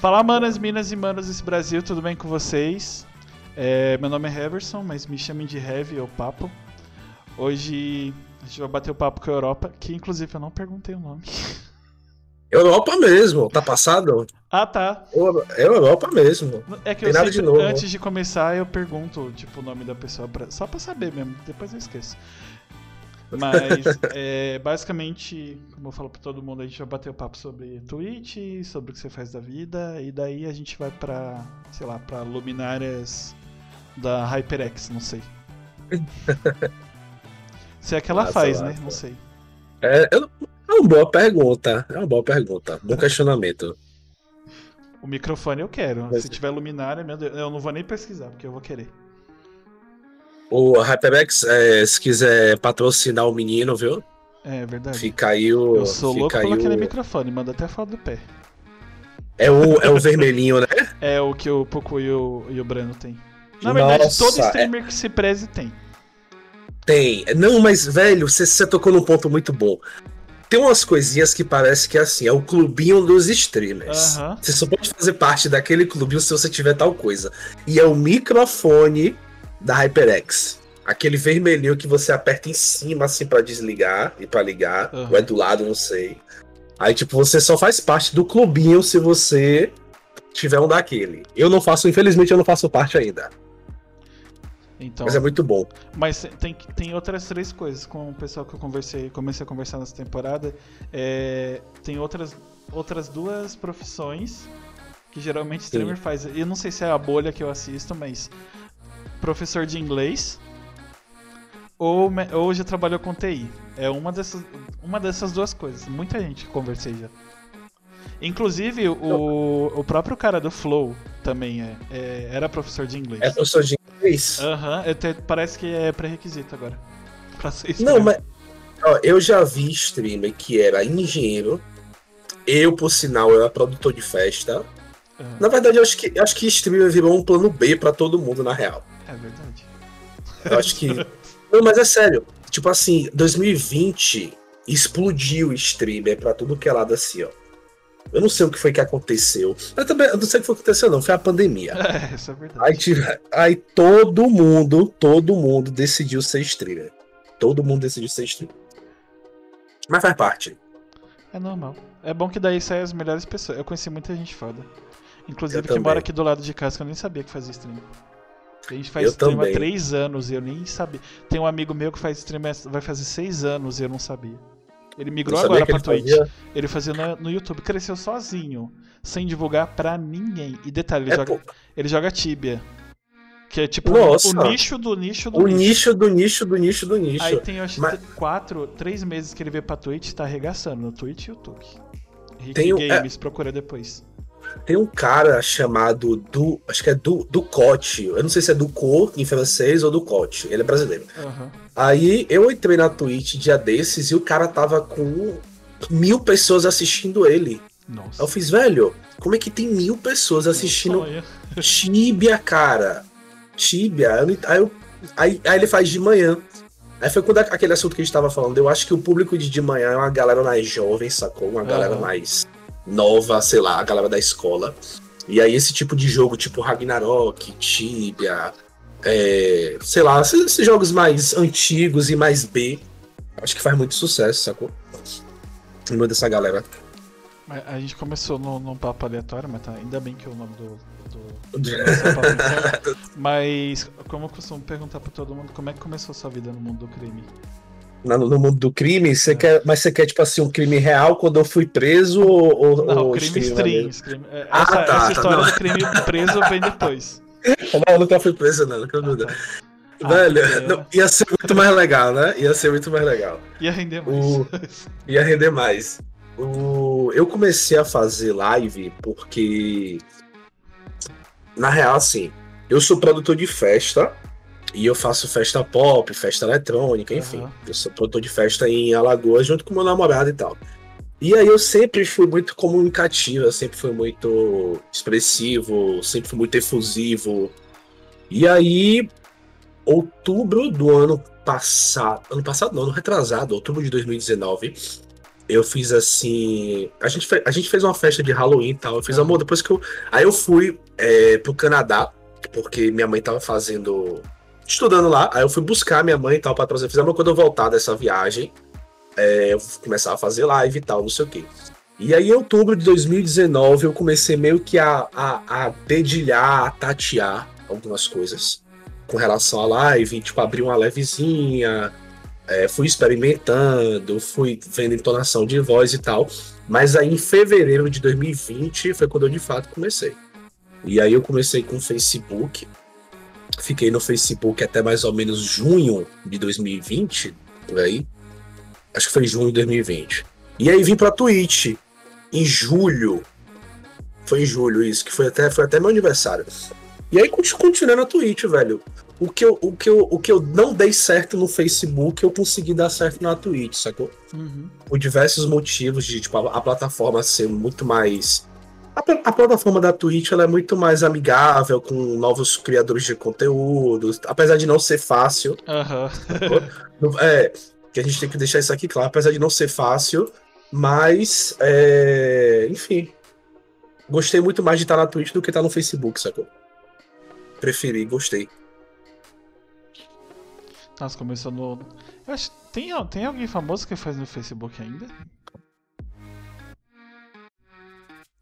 Fala, manas, minas e manos desse Brasil, tudo bem com vocês? É, meu nome é Heverson, mas me chamem de Heavy ou Papo. Hoje a gente vai bater o papo com a Europa, que inclusive eu não perguntei o nome. Europa mesmo, tá passado? Ah, tá. É Europa mesmo. É que Tem eu nada de novo. antes de começar, eu pergunto tipo, o nome da pessoa, pra, só pra saber mesmo, depois eu esqueço. Mas, é, basicamente, como eu falo pra todo mundo, a gente vai bater o papo sobre Twitch, sobre o que você faz da vida, e daí a gente vai pra, sei lá, pra luminárias da HyperX, não sei. Se é que ela faz, né? Não sei. É, é uma boa pergunta. É uma boa pergunta. Bom questionamento. O microfone eu quero. Mas... Se tiver luminária, meu Deus, eu não vou nem pesquisar, porque eu vou querer. O HyperX, é, se quiser patrocinar o menino, viu? É verdade. Fica aí o. Eu sou louco pelo aquele o... microfone, manda até foto do pé. É o, é o vermelhinho, né? É o que o Poco e o, e o Breno tem. Na verdade, Nossa, todo streamer é... que se preze tem. Tem. Não, mas, velho, você, você tocou num ponto muito bom. Tem umas coisinhas que parece que é assim, é o clubinho dos streamers. Você só pode fazer parte daquele clubinho se você tiver tal coisa. E é o microfone da HyperX. Aquele vermelhinho que você aperta em cima, assim, para desligar e para ligar. Uhum. Ou é do lado, não sei. Aí, tipo, você só faz parte do clubinho se você tiver um daquele. Eu não faço, infelizmente, eu não faço parte ainda. Então, mas é muito bom. Mas tem, tem outras três coisas com o pessoal que eu conversei, comecei a conversar nessa temporada. É, tem outras, outras duas profissões que geralmente streamer Sim. faz. Eu não sei se é a bolha que eu assisto, mas professor de inglês ou, ou já trabalhou com TI. É uma dessas, uma dessas duas coisas. Muita gente conversei já. Inclusive, o, o próprio cara do Flow também é, é era professor de inglês. É professor de inglês? Aham, uhum, parece que é pré-requisito agora. Pra ser Não, mas ó, eu já vi streamer que era engenheiro. Eu, por sinal, era produtor de festa. Uhum. Na verdade, eu acho que, acho que streamer virou um plano B para todo mundo, na real. É verdade. Eu acho que. Não, mas é sério. Tipo assim, 2020 explodiu o streamer pra tudo que é lado assim, ó. Eu não sei o que foi que aconteceu. Eu também eu não sei o que foi que aconteceu, não. Foi a pandemia. É, isso é verdade. Aí, aí todo mundo, todo mundo decidiu ser streamer. Todo mundo decidiu ser streamer. Mas faz parte. É normal. É bom que daí saem as melhores pessoas. Eu conheci muita gente foda. Inclusive eu que mora aqui do lado de casa que eu nem sabia que fazia stream. A gente faz eu stream também. há três anos e eu nem sabia. Tem um amigo meu que faz stream vai fazer seis anos e eu não sabia. Ele migrou agora pra Twitch. Fazia... Ele fazia no, no, YouTube, cresceu sozinho, sem divulgar pra ninguém. E detalhe, ele, é, joga, ele joga Tibia. Que é tipo Nossa. o nicho do nicho do o nicho. nicho do nicho do nicho do nicho. Aí tem, acho, Mas... quatro, três meses que ele veio pra Twitch tá arregaçando no Twitch e YouTube. Rick tem Games, é... procura depois. Tem um cara chamado do. Acho que é do, do Cote. Eu não sei se é do Co em francês ou do Cote. Ele é brasileiro. Uhum. Aí eu entrei na Twitch dia desses e o cara tava com mil pessoas assistindo ele. Nossa. Eu fiz, velho, como é que tem mil pessoas assistindo Tibia, cara? Tibia. Aí, eu, aí, aí ele faz de manhã. Aí foi quando aquele assunto que a gente tava falando. Eu acho que o público de de manhã é uma galera mais jovem, sacou? Uma galera mais nova, sei lá, a galera da escola. E aí esse tipo de jogo, tipo Ragnarok, Tibia, é, sei lá, esses, jogos mais antigos e mais B, acho que faz muito sucesso, sacou? No meio dessa galera. A gente começou num, num papo aleatório, mas tá, ainda bem que é o nome do. do, do mas, como eu costumo perguntar pra todo mundo, como é que começou a sua vida no mundo do crime? No, mundo do crime, você é. quer, mas você quer, tipo assim, um crime real quando eu fui preso ou. Não, ou crime stream. stream. É, ah, essa, tá, essa tá, história tá, do crime preso vem depois. Não, eu nunca fui preso, não, nunca ah, tá. Ah, Velho, não, ia ser muito mais legal, né? Ia ser muito mais legal. Ia render mais. O, ia render mais. O, eu comecei a fazer live porque. Na real, assim, eu sou produtor de festa e eu faço festa pop, festa eletrônica, enfim. Uhum. Eu sou produtor de festa em Alagoas junto com meu namorado e tal. E aí eu sempre fui muito comunicativo, sempre fui muito expressivo, sempre fui muito efusivo. E aí, outubro do ano passado, ano passado não, ano retrasado, outubro de 2019, eu fiz assim. A gente, a gente fez uma festa de Halloween e tal. Eu fiz amor depois que eu. Aí eu fui é, pro Canadá, porque minha mãe tava fazendo. Estudando lá. Aí eu fui buscar minha mãe e tal pra trazer. Fiz amor quando eu voltar dessa viagem. É, eu começar a fazer live e tal, não sei o quê. E aí, em outubro de 2019, eu comecei meio que a, a, a dedilhar, a tatear algumas coisas com relação à live, tipo, abrir uma levezinha, é, fui experimentando, fui vendo entonação de voz e tal. Mas aí, em fevereiro de 2020, foi quando eu de fato comecei. E aí, eu comecei com o Facebook, fiquei no Facebook até mais ou menos junho de 2020, por aí. Acho que foi junho de 2020. E aí vim pra Twitch em julho. Foi em julho isso, que foi até, foi até meu aniversário. E aí continuei na Twitch, velho. O que, eu, o, que eu, o que eu não dei certo no Facebook, eu consegui dar certo na Twitch, sacou? Uhum. Por diversos motivos de, tipo, a, a plataforma ser muito mais. A, plataforma da Twitch ela é muito mais amigável com novos criadores de conteúdo, apesar de não ser fácil. Uhum. é, que a gente tem que deixar isso aqui claro, apesar de não ser fácil, mas, é, enfim, gostei muito mais de estar na Twitch do que estar no Facebook, sacou? Preferi, gostei. Nossa, começou no. Eu acho. Tem, tem alguém famoso que faz no Facebook ainda?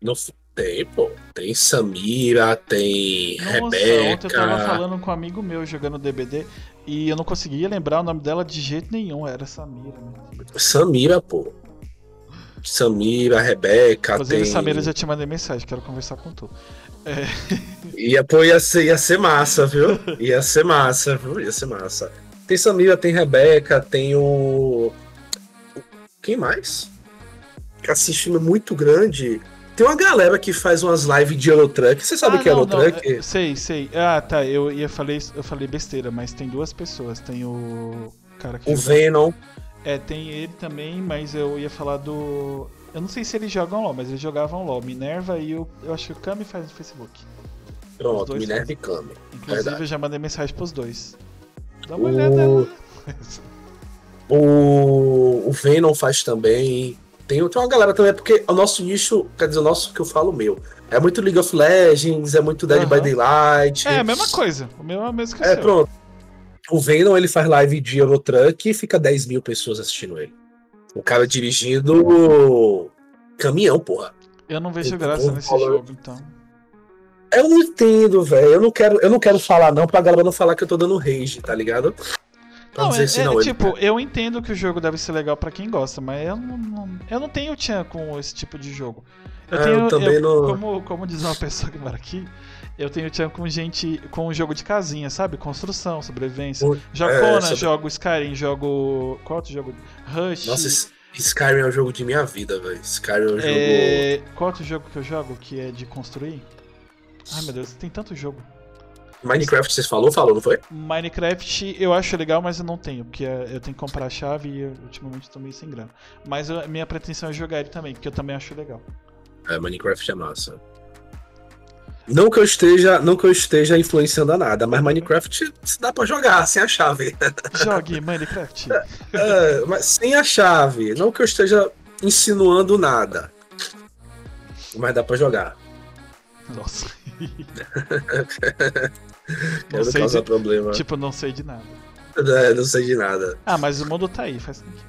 Não tem, pô. Tem Samira, tem Nossa, Rebeca. Ontem eu tava falando com um amigo meu jogando DBD e eu não conseguia lembrar o nome dela de jeito nenhum. Era Samira. Né? Samira, pô. Samira, Rebeca. Inclusive, tem... Samira já te mandei mensagem, quero conversar com tu. É... Ia, pô, ia, ser, ia ser massa, viu? Ia ser massa, viu? Ia ser massa. Tem Samira, tem Rebeca, tem o. Quem mais? Assiste filme muito grande. Tem uma galera que faz umas lives de Eurotruck. Você sabe o ah, que é Eurotruck? Sei, sei. Ah, tá. Eu ia falei, eu falei besteira, mas tem duas pessoas. Tem o cara que. O Venom. É, tem ele também, mas eu ia falar do. Eu não sei se eles jogam LOL, mas eles jogavam LOL. Minerva e o. Eu acho que o Kami faz no Facebook. Pronto, Minerva fazem. e Kami. Inclusive Verdade. eu já mandei mensagem pros dois. Dá uma o... olhada O... o Venom faz também. Tem, tem uma galera também, porque o nosso nicho, quer dizer, o nosso que eu falo meu, é muito League of Legends, é muito Dead uhum. by Daylight. É a mesma coisa. O meu é o mesmo que É, seu. pronto. O Venom, ele faz live de Eurotruck e fica 10 mil pessoas assistindo ele. O cara dirigindo caminhão, porra. Eu não vejo graça nesse jogo, então. Eu não entendo, velho. Eu não quero, eu não quero falar não pra galera não falar que eu tô dando rage, tá ligado? Não, é, assim, não, é, tipo, ele... eu entendo que o jogo deve ser legal para quem gosta, mas eu não, não, eu não tenho tchan com esse tipo de jogo. Eu, é, tenho, eu também eu, não... como, como diz uma pessoa que mora aqui, eu tenho tchan com gente com um jogo de casinha, sabe? Construção, sobrevivência. O... Jogo é, sobre... jogo Skyrim, jogo. Qual outro jogo? Rush. Nossa, Skyrim é o jogo de minha vida, velho. Skyrim é o jogo. É... Qual outro jogo que eu jogo que é de construir? Ai meu Deus, tem tanto jogo. Minecraft vocês falou, falou, não foi? Minecraft eu acho legal, mas eu não tenho, porque eu tenho que comprar a chave e eu, ultimamente tô meio sem grana. Mas a minha pretensão é jogar ele também, porque eu também acho legal. É, Minecraft é massa. Não que eu esteja, não que eu esteja influenciando a nada, mas Minecraft dá para jogar sem a chave. Jogue Minecraft. É, mas sem a chave. Não que eu esteja insinuando nada. Mas dá para jogar. Nossa. Não causar de, problema. Tipo, não sei de nada. É, não sei de nada. Ah, mas o mundo tá aí, faz sentido.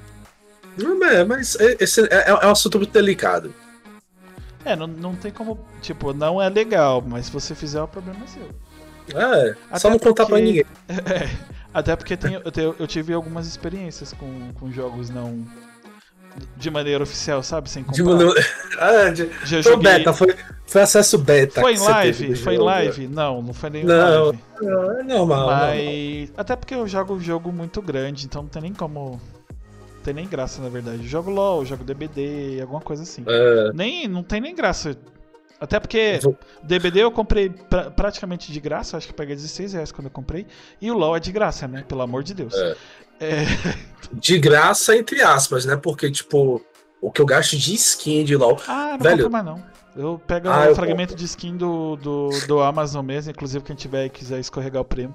Não, é, mas esse é, é um assunto muito delicado. É, não, não tem como. Tipo, não é legal, mas se você fizer, o problema é seu. É, até só não porque, contar pra ninguém. É, até porque tem, eu, eu tive algumas experiências com, com jogos não. De maneira oficial, sabe? Sem comprar. De maneira... ah, de... Já foi joguei... beta, foi, foi acesso beta. Foi em live? Foi em live? Não, não foi nem não, live. Não, é normal. Mas. Até porque eu jogo um jogo muito grande, então não tem nem como tem nem graça, na verdade. Jogo LOL, jogo DBD, alguma coisa assim. É... Nem, não tem nem graça. Até porque vou... DBD eu comprei pra, praticamente de graça, acho que paguei 16 reais quando eu comprei. E o LOL é de graça, né? Pelo amor de Deus. É. É... De graça, entre aspas, né? Porque, tipo, o que eu gasto de skin de LOL. Ah, não Velho... mais não. Eu pego ah, um fragmento compro. de skin do, do, do Amazon mesmo, inclusive quem tiver e quiser escorregar o prêmio.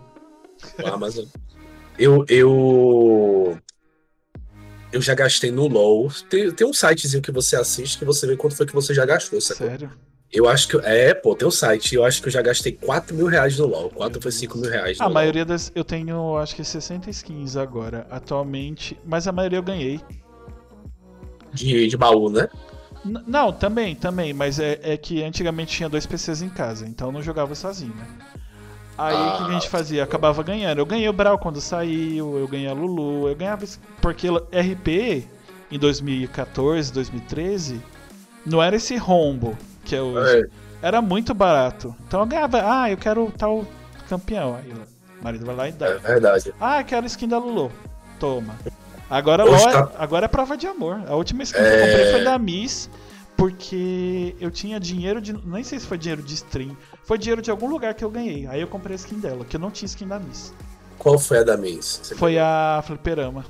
O Amazon. Eu, eu eu já gastei no LoL. Tem, tem um sitezinho que você assiste que você vê quanto foi que você já gastou, sacou? Sério? Eu acho que. É, pô, tem um site. Eu acho que eu já gastei 4 mil reais no LoL. 4 foi 5 mil reais. A maioria das. Eu tenho, acho que 60 skins agora, atualmente. Mas a maioria eu ganhei. De, de baú, né? N não, também, também. Mas é, é que antigamente tinha dois PCs em casa, então eu não jogava sozinho, né? Aí o ah, que a gente fazia? Acabava ganhando. Eu ganhei o Brawl quando saiu, eu ganhei a Lulu, eu ganhava. Porque RP em 2014, 2013 não era esse rombo que é hoje. É. Era muito barato. Então eu ganhava, ah, eu quero tal campeão. Aí o marido vai lá e dá. É verdade. Ah, eu quero skin da Lulu. Toma. Agora, tá... agora é prova de amor. A última skin é... que eu comprei foi da Miss, porque eu tinha dinheiro de. Nem sei se foi dinheiro de stream. Foi dinheiro de algum lugar que eu ganhei. Aí eu comprei a skin dela, que eu não tinha skin da Miss. Qual foi a da Miss? Você foi a Fliperama.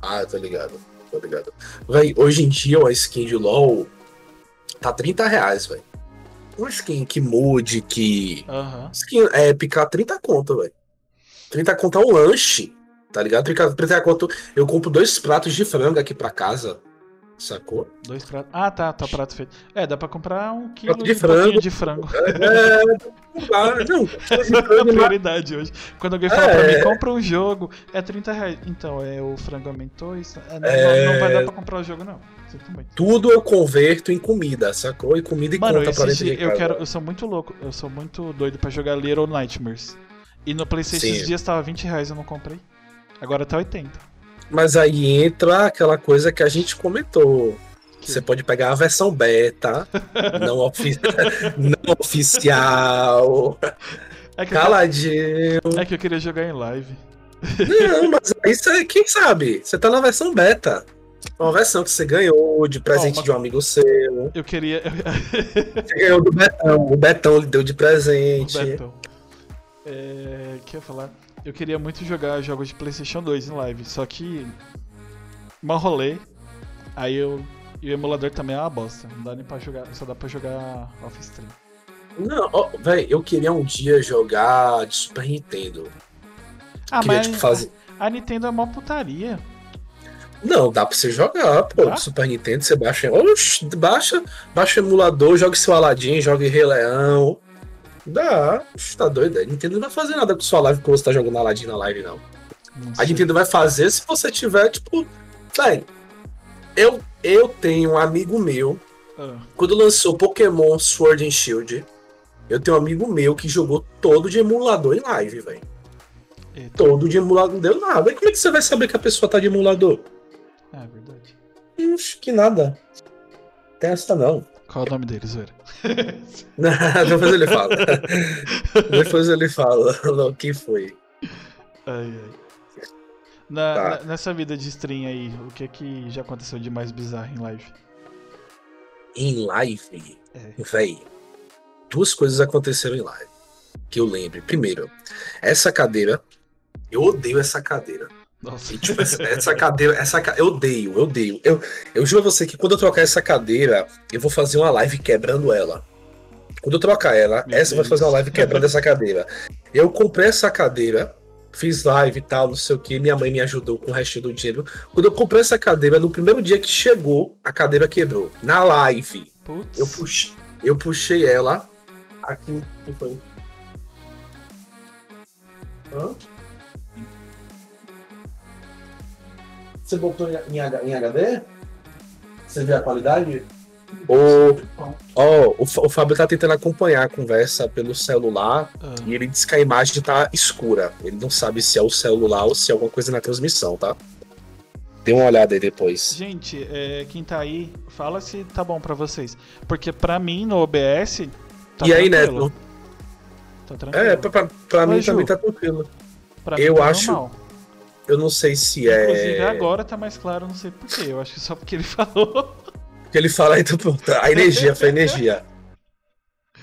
Ah, tô ligado. Tô ligado. Véi, hoje em dia a skin de LOL tá 30 reais, velho. Uma skin que mude, que. Uhum. Skin épica, 30 conto, velho. 30 conto é um lanche, tá ligado? 30, 30 conto. Eu compro dois pratos de frango aqui pra casa. Sacou? Dois pratos. Ah, tá, tá prato feito. É, dá pra comprar um quilo de, de frango. de frango. É, é não, prioridade hoje. Quando alguém fala é, pra mim, compra um jogo, é 30 reais. Então, é, o frango aumentou, isso, é, não, é... não, vai dar pra comprar o jogo, não. Tudo eu converto em comida, sacou? E comida e Mano, conta pra dentro de. Eu, quero, eu sou muito louco, eu sou muito doido pra jogar Little Nightmares. E no Playstation esses dias tava 20 reais, eu não comprei. Agora tá 80. Mas aí entra aquela coisa que a gente comentou. Você pode pegar a versão beta, não, ofi não oficial. É caladinho. É que eu queria jogar em live. Não, mas isso é, quem sabe? Você tá na versão beta. Uma versão que você ganhou de presente oh, de um amigo seu. Eu queria. você ganhou do Betão. O Betão lhe deu de presente. O Betão. É. O que eu ia falar? Eu queria muito jogar jogos de PlayStation 2 em live, só que. Mal rolê. Aí eu. E o emulador também é uma bosta. Não dá nem pra jogar. Só dá pra jogar off-stream. Não, oh, velho, eu queria um dia jogar de Super Nintendo. Ah, queria, mas tipo, fazer... a Nintendo é uma putaria. Não, dá pra você jogar, pô. Ah? Super Nintendo, você baixa. Oxi, baixa, baixa o emulador, joga seu Aladdin, joga Rei Leão. Dá, tá doido. A Nintendo não vai fazer nada com sua live quando você tá jogando Aladdin na live, não. não a Nintendo vai fazer se você tiver, tipo. Bem, eu, eu tenho um amigo meu. Ah. Quando lançou Pokémon Sword and Shield, eu tenho um amigo meu que jogou todo de emulador em live, velho. Todo de emulador não deu nada. E como é que você vai saber que a pessoa tá de emulador? É verdade. Ixi, que nada. Tem essa não. Qual é o nome dele, Zoeira? Depois ele fala. Depois ele fala o que foi. Ai, ai. Na, tá. na, nessa vida de stream aí, o que é que já aconteceu de mais bizarro em live? Em live? É. Véi, duas coisas aconteceram em live. Que eu lembro. Primeiro, essa cadeira. Eu odeio essa cadeira. Nossa. E, tipo, essa cadeira, essa eu odeio, eu odeio. Eu, eu juro a você que quando eu trocar essa cadeira, eu vou fazer uma live quebrando ela. Quando eu trocar ela, Meu essa Deus. vai fazer uma live quebrando essa cadeira. Eu comprei essa cadeira, fiz live e tal, não sei o que, minha mãe me ajudou com o resto do dinheiro. Quando eu comprei essa cadeira, no primeiro dia que chegou, a cadeira quebrou. Na live. Putz. Eu puxei, eu puxei ela aqui. Foi. Hã? Você botou em, em HD? Você vê a qualidade? O, oh, o, o Fábio tá tentando acompanhar a conversa pelo celular ah. e ele diz que a imagem tá escura. Ele não sabe se é o celular ou se é alguma coisa na transmissão, tá? Dê uma olhada aí depois. Gente, é, quem tá aí, fala se tá bom para vocês. Porque para mim no OBS. Tá e aí, Neto? Tá tranquilo. É, pra, pra, pra mim Ju, também tá tranquilo. Pra eu tá acho. Normal. Eu não sei se é. Inclusive agora tá mais claro, não sei porquê. Eu acho que só porque ele falou. Porque ele fala, então pronto. A energia, foi energia.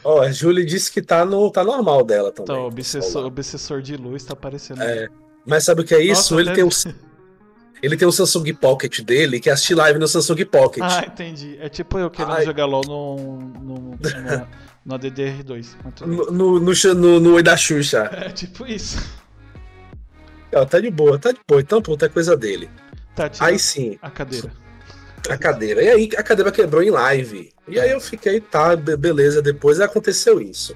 Ó, a Julie disse que tá, no, tá normal dela também. Então, o obsessor, obsessor de luz tá aparecendo. É. Mas sabe o que é isso? Nossa, ele, tem o, ele tem o Samsung Pocket dele, que assistir live no Samsung Pocket. Ah, entendi. É tipo eu querendo Ai. jogar LOL no, no, no, no DDR2. No, no, no, no, no da Xuxa. É tipo isso. Ó, tá de boa, tá de boa. Então, pronto, é coisa dele. Tá, aí sim. A cadeira. A cadeira. E aí a cadeira quebrou em live. E aí eu fiquei, tá, beleza. Depois aconteceu isso.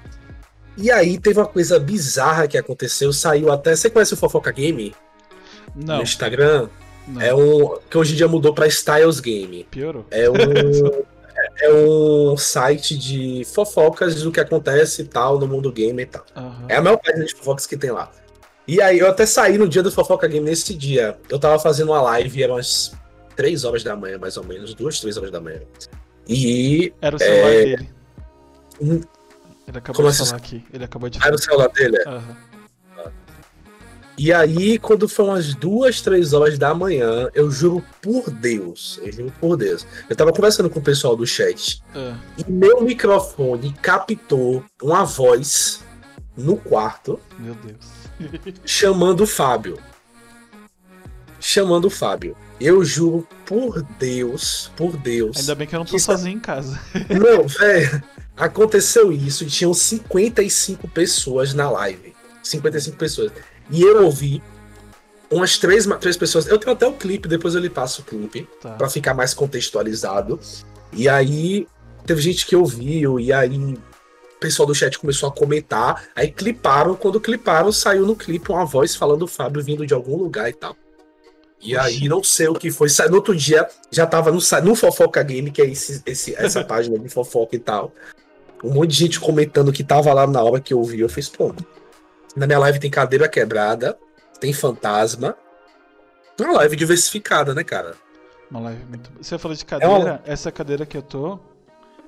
E aí teve uma coisa bizarra que aconteceu. Saiu até. Você conhece o Fofoca Game? Não. No Instagram? Não. É um. Que hoje em dia mudou pra Styles Game. Piorou. É um. é um site de fofocas do que acontece e tal no mundo game e tal. Uhum. É a maior página de fofocas que tem lá. E aí eu até saí no dia do Fofoca Game nesse dia. Eu tava fazendo uma live, eram umas 3 horas da manhã, mais ou menos, duas, três horas da manhã. E. Era o celular é... dele. Hum. Ele acabou Como de assim? falar aqui. Ele acabou de Ah, era o celular dele? é. Aham. E aí, quando foi umas duas, três horas da manhã, eu juro por Deus, eu juro por Deus. Eu tava conversando com o pessoal do chat Ah, e meu microfone captou uma voz no quarto meu Deus. Chamando o Fábio. Chamando o Fábio. Eu juro por Deus, por Deus. Ainda bem que eu não tô sozinho em casa. Não, velho. Aconteceu isso e tinham 55 pessoas na live. 55 pessoas. E eu ouvi umas três, três pessoas. Eu tenho até o clipe, depois eu lhe passo o clipe, Tá. pra ficar mais contextualizado. E aí teve gente que ouviu, e aí pessoal do chat começou a comentar. Aí cliparam, quando cliparam, saiu no clipe uma voz falando o Fábio vindo de algum lugar e tal. E aí não sei o que foi. No outro dia já tava no, no Fofoca Game, que é esse, esse- essa página de fofoca e tal. Um monte de gente comentando que tava lá na hora que eu ouvi. Eu fiz, pô, na minha live tem cadeira quebrada, tem fantasma. Uma live diversificada, né, cara? Uma live muito. Você falou de É cadeira, essa cadeira que eu tô,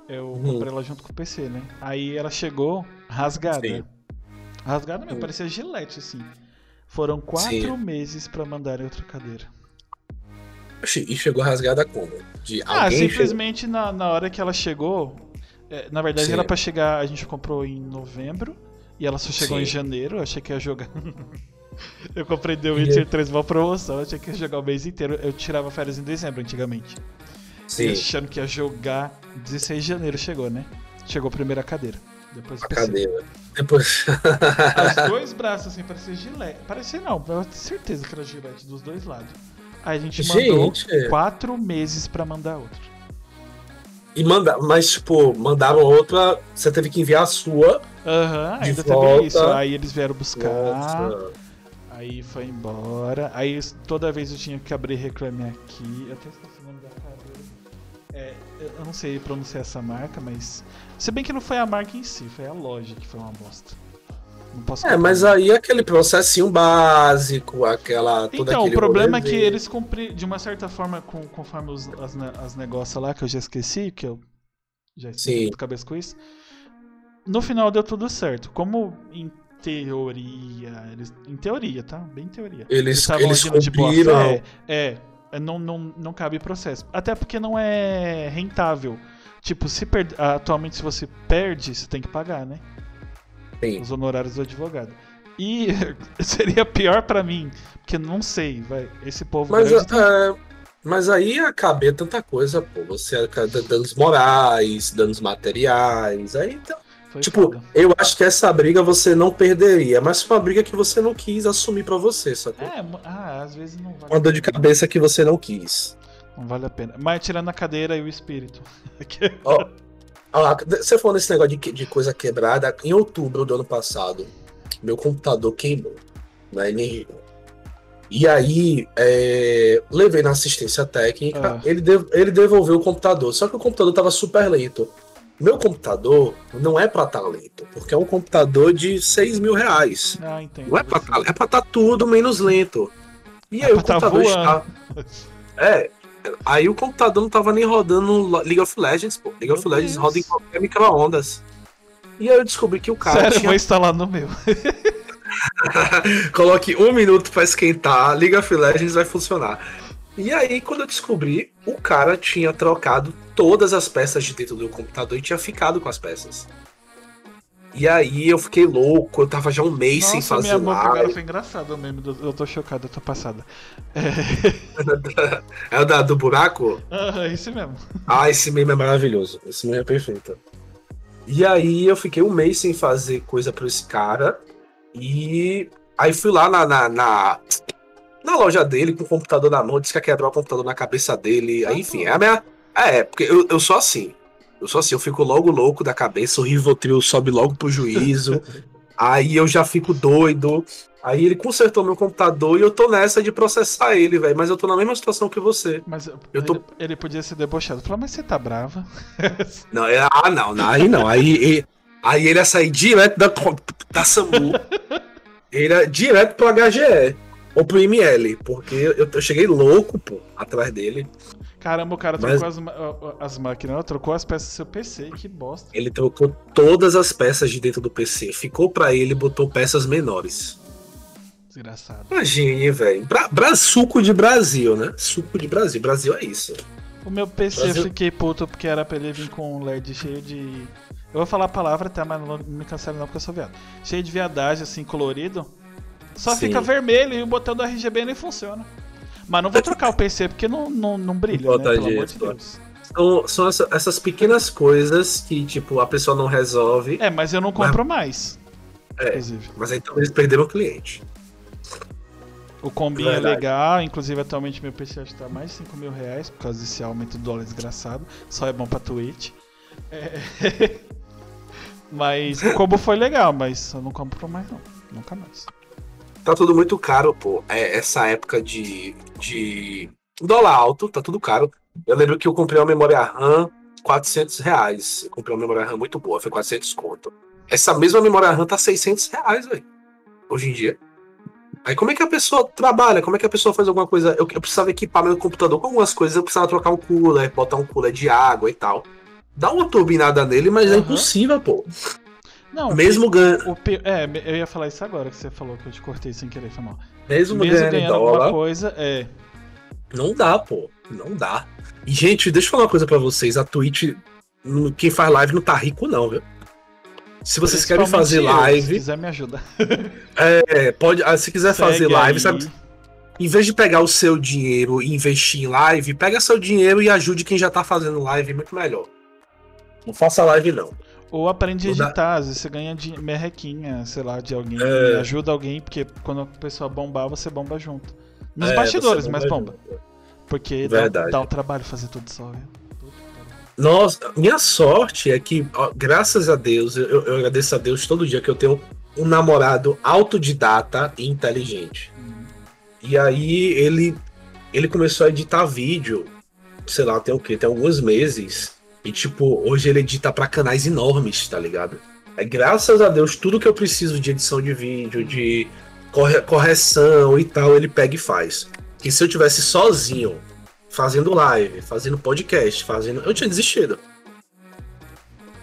eu Hum. comprei ela junto com o PC, né? Aí ela chegou rasgada. Sim. Rasgada mesmo, Hum. parecia gilete, assim. Foram quatro Sim. meses pra mandarem outra cadeira. E chegou rasgada como? De Ah, chegou- simplesmente na, na hora que ela chegou. é, na verdade Sim. era pra chegar. A gente comprou em novembro. E ela só chegou Sim. em janeiro. Eu achei que ia jogar. eu comprei The Witcher 3 uma promoção. Eu achei que ia jogar o mês inteiro. Eu tirava férias em dezembro antigamente. Sim, achando que ia jogar 16 de janeiro chegou, né? Chegou a primeira cadeira. Depois a cadeira. Depois. Os dois braços assim, parecia gilete. Parecia não, eu tenho certeza que era gilete dos dois lados. Aí a gente mandou Gente. quatro meses pra mandar outro. E manda, mas, tipo, mandaram outra. Você teve que enviar a sua. Aham, De ainda volta. teve isso. Aí eles vieram buscar. Nossa. Aí foi embora. Aí toda vez eu tinha que abrir reclame aqui. Eu até esqueci É, eu não sei pronunciar essa marca, mas. Se bem que não foi a marca em si, foi a loja que foi uma bosta. Não posso É, contar. mas aí aquele processinho básico, aquela. Então, o problema é que eles cumpriram, de uma certa forma, com, conforme os as, as negócios lá, que eu já esqueci, que eu já esqueci de cabeça com isso. No final deu tudo certo. Como em teoria, eles, em teoria, tá? Bem em teoria. Eles, estavam eles agindo de boa cumpriram. fé. É, é, não, não, não cabe processo. Até porque não é rentável. Tipo, se per... atualmente se você perde, você tem que pagar, né? Sim. Os honorários do advogado. E seria pior pra mim, porque não sei, vai. Esse povo Mas, é, mas aí acaba tanta coisa, pô. Você danos morais, danos materiais. Aí, então, foi tipo, foda. eu acho que essa briga você não perderia, mas foi uma briga que você não quis assumir pra você, sacou? É, ah, às vezes não vale, Uma dor de cabeça que você não quis. não vale a pena. Mas tirando a cadeira e o espírito. Que- Ó, ó, você falou nesse negócio de, de coisa quebrada, em outubro do ano passado, meu computador queimou na energia. E aí, é, levei na assistência técnica, Ah. ele, dev- ele devolveu o computador, só que o computador tava super lento. Meu computador não é pra estar lento, porque é um computador de 6 mil reais. Ah, entendo. Não é pra estar é pra tá tudo menos lento. E É aí o tá computador voando. está. É. Aí o computador não tava nem rodando League of Legends, pô. League of Meu Legends Deus. roda em qualquer micro-ondas. E aí eu descobri que o cara Sério, tinha. vou instalar no meu. Coloque um minuto pra esquentar, League of Legends vai funcionar. E aí, quando eu descobri, o cara tinha trocado todas as peças de dentro do computador e tinha ficado com as peças. E aí eu fiquei louco, eu tava já um mês sem Nossa, fazer minha boca live. foi engraçado o meme. do- Eu tô chocado, eu tô passada. É o da, do buraco? Ah, esse mesmo. Ah, esse meme é maravilhoso. Esse meme é perfeito. E aí eu fiquei um mês sem fazer coisa pra esse cara. E aí fui lá na, na, na, na loja dele, com o computador na mão, disse que ia quebrar o computador na cabeça dele. Aí, enfim, é a minha. É, porque eu, eu sou assim. Eu sou assim, eu fico logo louco da cabeça, o Rivotril sobe logo pro juízo. aí eu já fico doido. Aí ele consertou meu computador e eu tô nessa de processar ele, velho. Mas eu tô na mesma situação que você. Mas eu tô... ele, ele podia ser debochado. Falar, mas você tá brava? não, é, ah, não, não, aí não. Aí, aí ele ia sair direto da, da SAMU. ele ia direto pro HGE. Ou pro ML. Porque eu, eu cheguei louco, pô, atrás dele. Caramba, o cara trocou as, as máquinas, trocou as peças do seu PC, que bosta. Ele trocou todas as peças de dentro do PC. Ficou para ele e botou peças menores. Desgraçado. Imagine, velho. Bra, bra suco de Brasil, né? Suco de Brasil. Brasil é isso. O meu PC Brasil... eu fiquei puto porque era pra ele vir com um LED cheio de. Eu vou falar a palavra, tá? Mas não me cancele não porque eu sou viado. Cheio de viadagem, assim, colorido. Só Sim. fica vermelho e o botão do RGB nem funciona. Mas não vou trocar o PC porque não, não, não brilha, né? Pelo amor de Deus. São, são essa, essas pequenas coisas que, tipo, a pessoa não resolve. É, mas eu não compro mas... mais. É, inclusive. mas então eles perderam o cliente. O combinho é legal, inclusive atualmente meu PC está mais de 5 mil reais por causa desse aumento do dólar desgraçado. Só é bom pra Twitch. É... mas o combo foi legal, mas eu não compro mais não. Nunca mais. Tá tudo muito caro, pô. É essa época de, de dólar alto, tá tudo caro. Eu lembro que eu comprei uma memória RAM 400 reais. Eu comprei uma memória RAM muito boa, foi 400 conto. Essa mesma memória RAM tá 600 reais, velho. Hoje em dia. Aí como é que a pessoa trabalha? Como é que a pessoa faz alguma coisa? Eu, eu precisava equipar meu computador com algumas coisas, eu precisava trocar um cooler, botar um cooler de água e tal. Dá uma turbinada nele, mas uhum. é impossível, pô. Não, mesmo ganhando. É, eu ia falar isso agora que você falou que eu te cortei sem querer, foi mal. Mesmo, mesmo ganhando, ganhando dólar, alguma coisa, é. Não dá, pô. Não dá. E, gente, deixa eu falar uma coisa pra vocês. A Twitch, quem faz live não tá rico, não, viu? Se vocês querem fazer live. se quiser, me ajuda. é, pode. Ah, se quiser Segue fazer live, aí. sabe? Em vez de pegar o seu dinheiro e investir em live, pega seu dinheiro e ajude quem já tá fazendo live muito melhor. Não faça live, não. Ou aprende a editar, às vezes você ganha de merrequinha, sei lá, de alguém, é... ajuda alguém, porque quando a pessoa bombar, você bomba junto. Nos é, bastidores, mas bomba. Porque dá, dá um trabalho fazer tudo só, viu? Nossa, minha sorte é que, ó, graças a Deus, eu, eu, agradeço a Deus todo dia que eu tenho um namorado autodidata e inteligente. E aí ele ele começou a editar vídeo, sei lá, tem o quê? Tem alguns meses. E tipo, hoje ele edita para canais enormes, tá ligado? É graças a Deus tudo que eu preciso de edição de vídeo, de corre correção e tal, ele pega e faz. E se eu tivesse sozinho fazendo live, fazendo podcast, fazendo. Eu tinha desistido.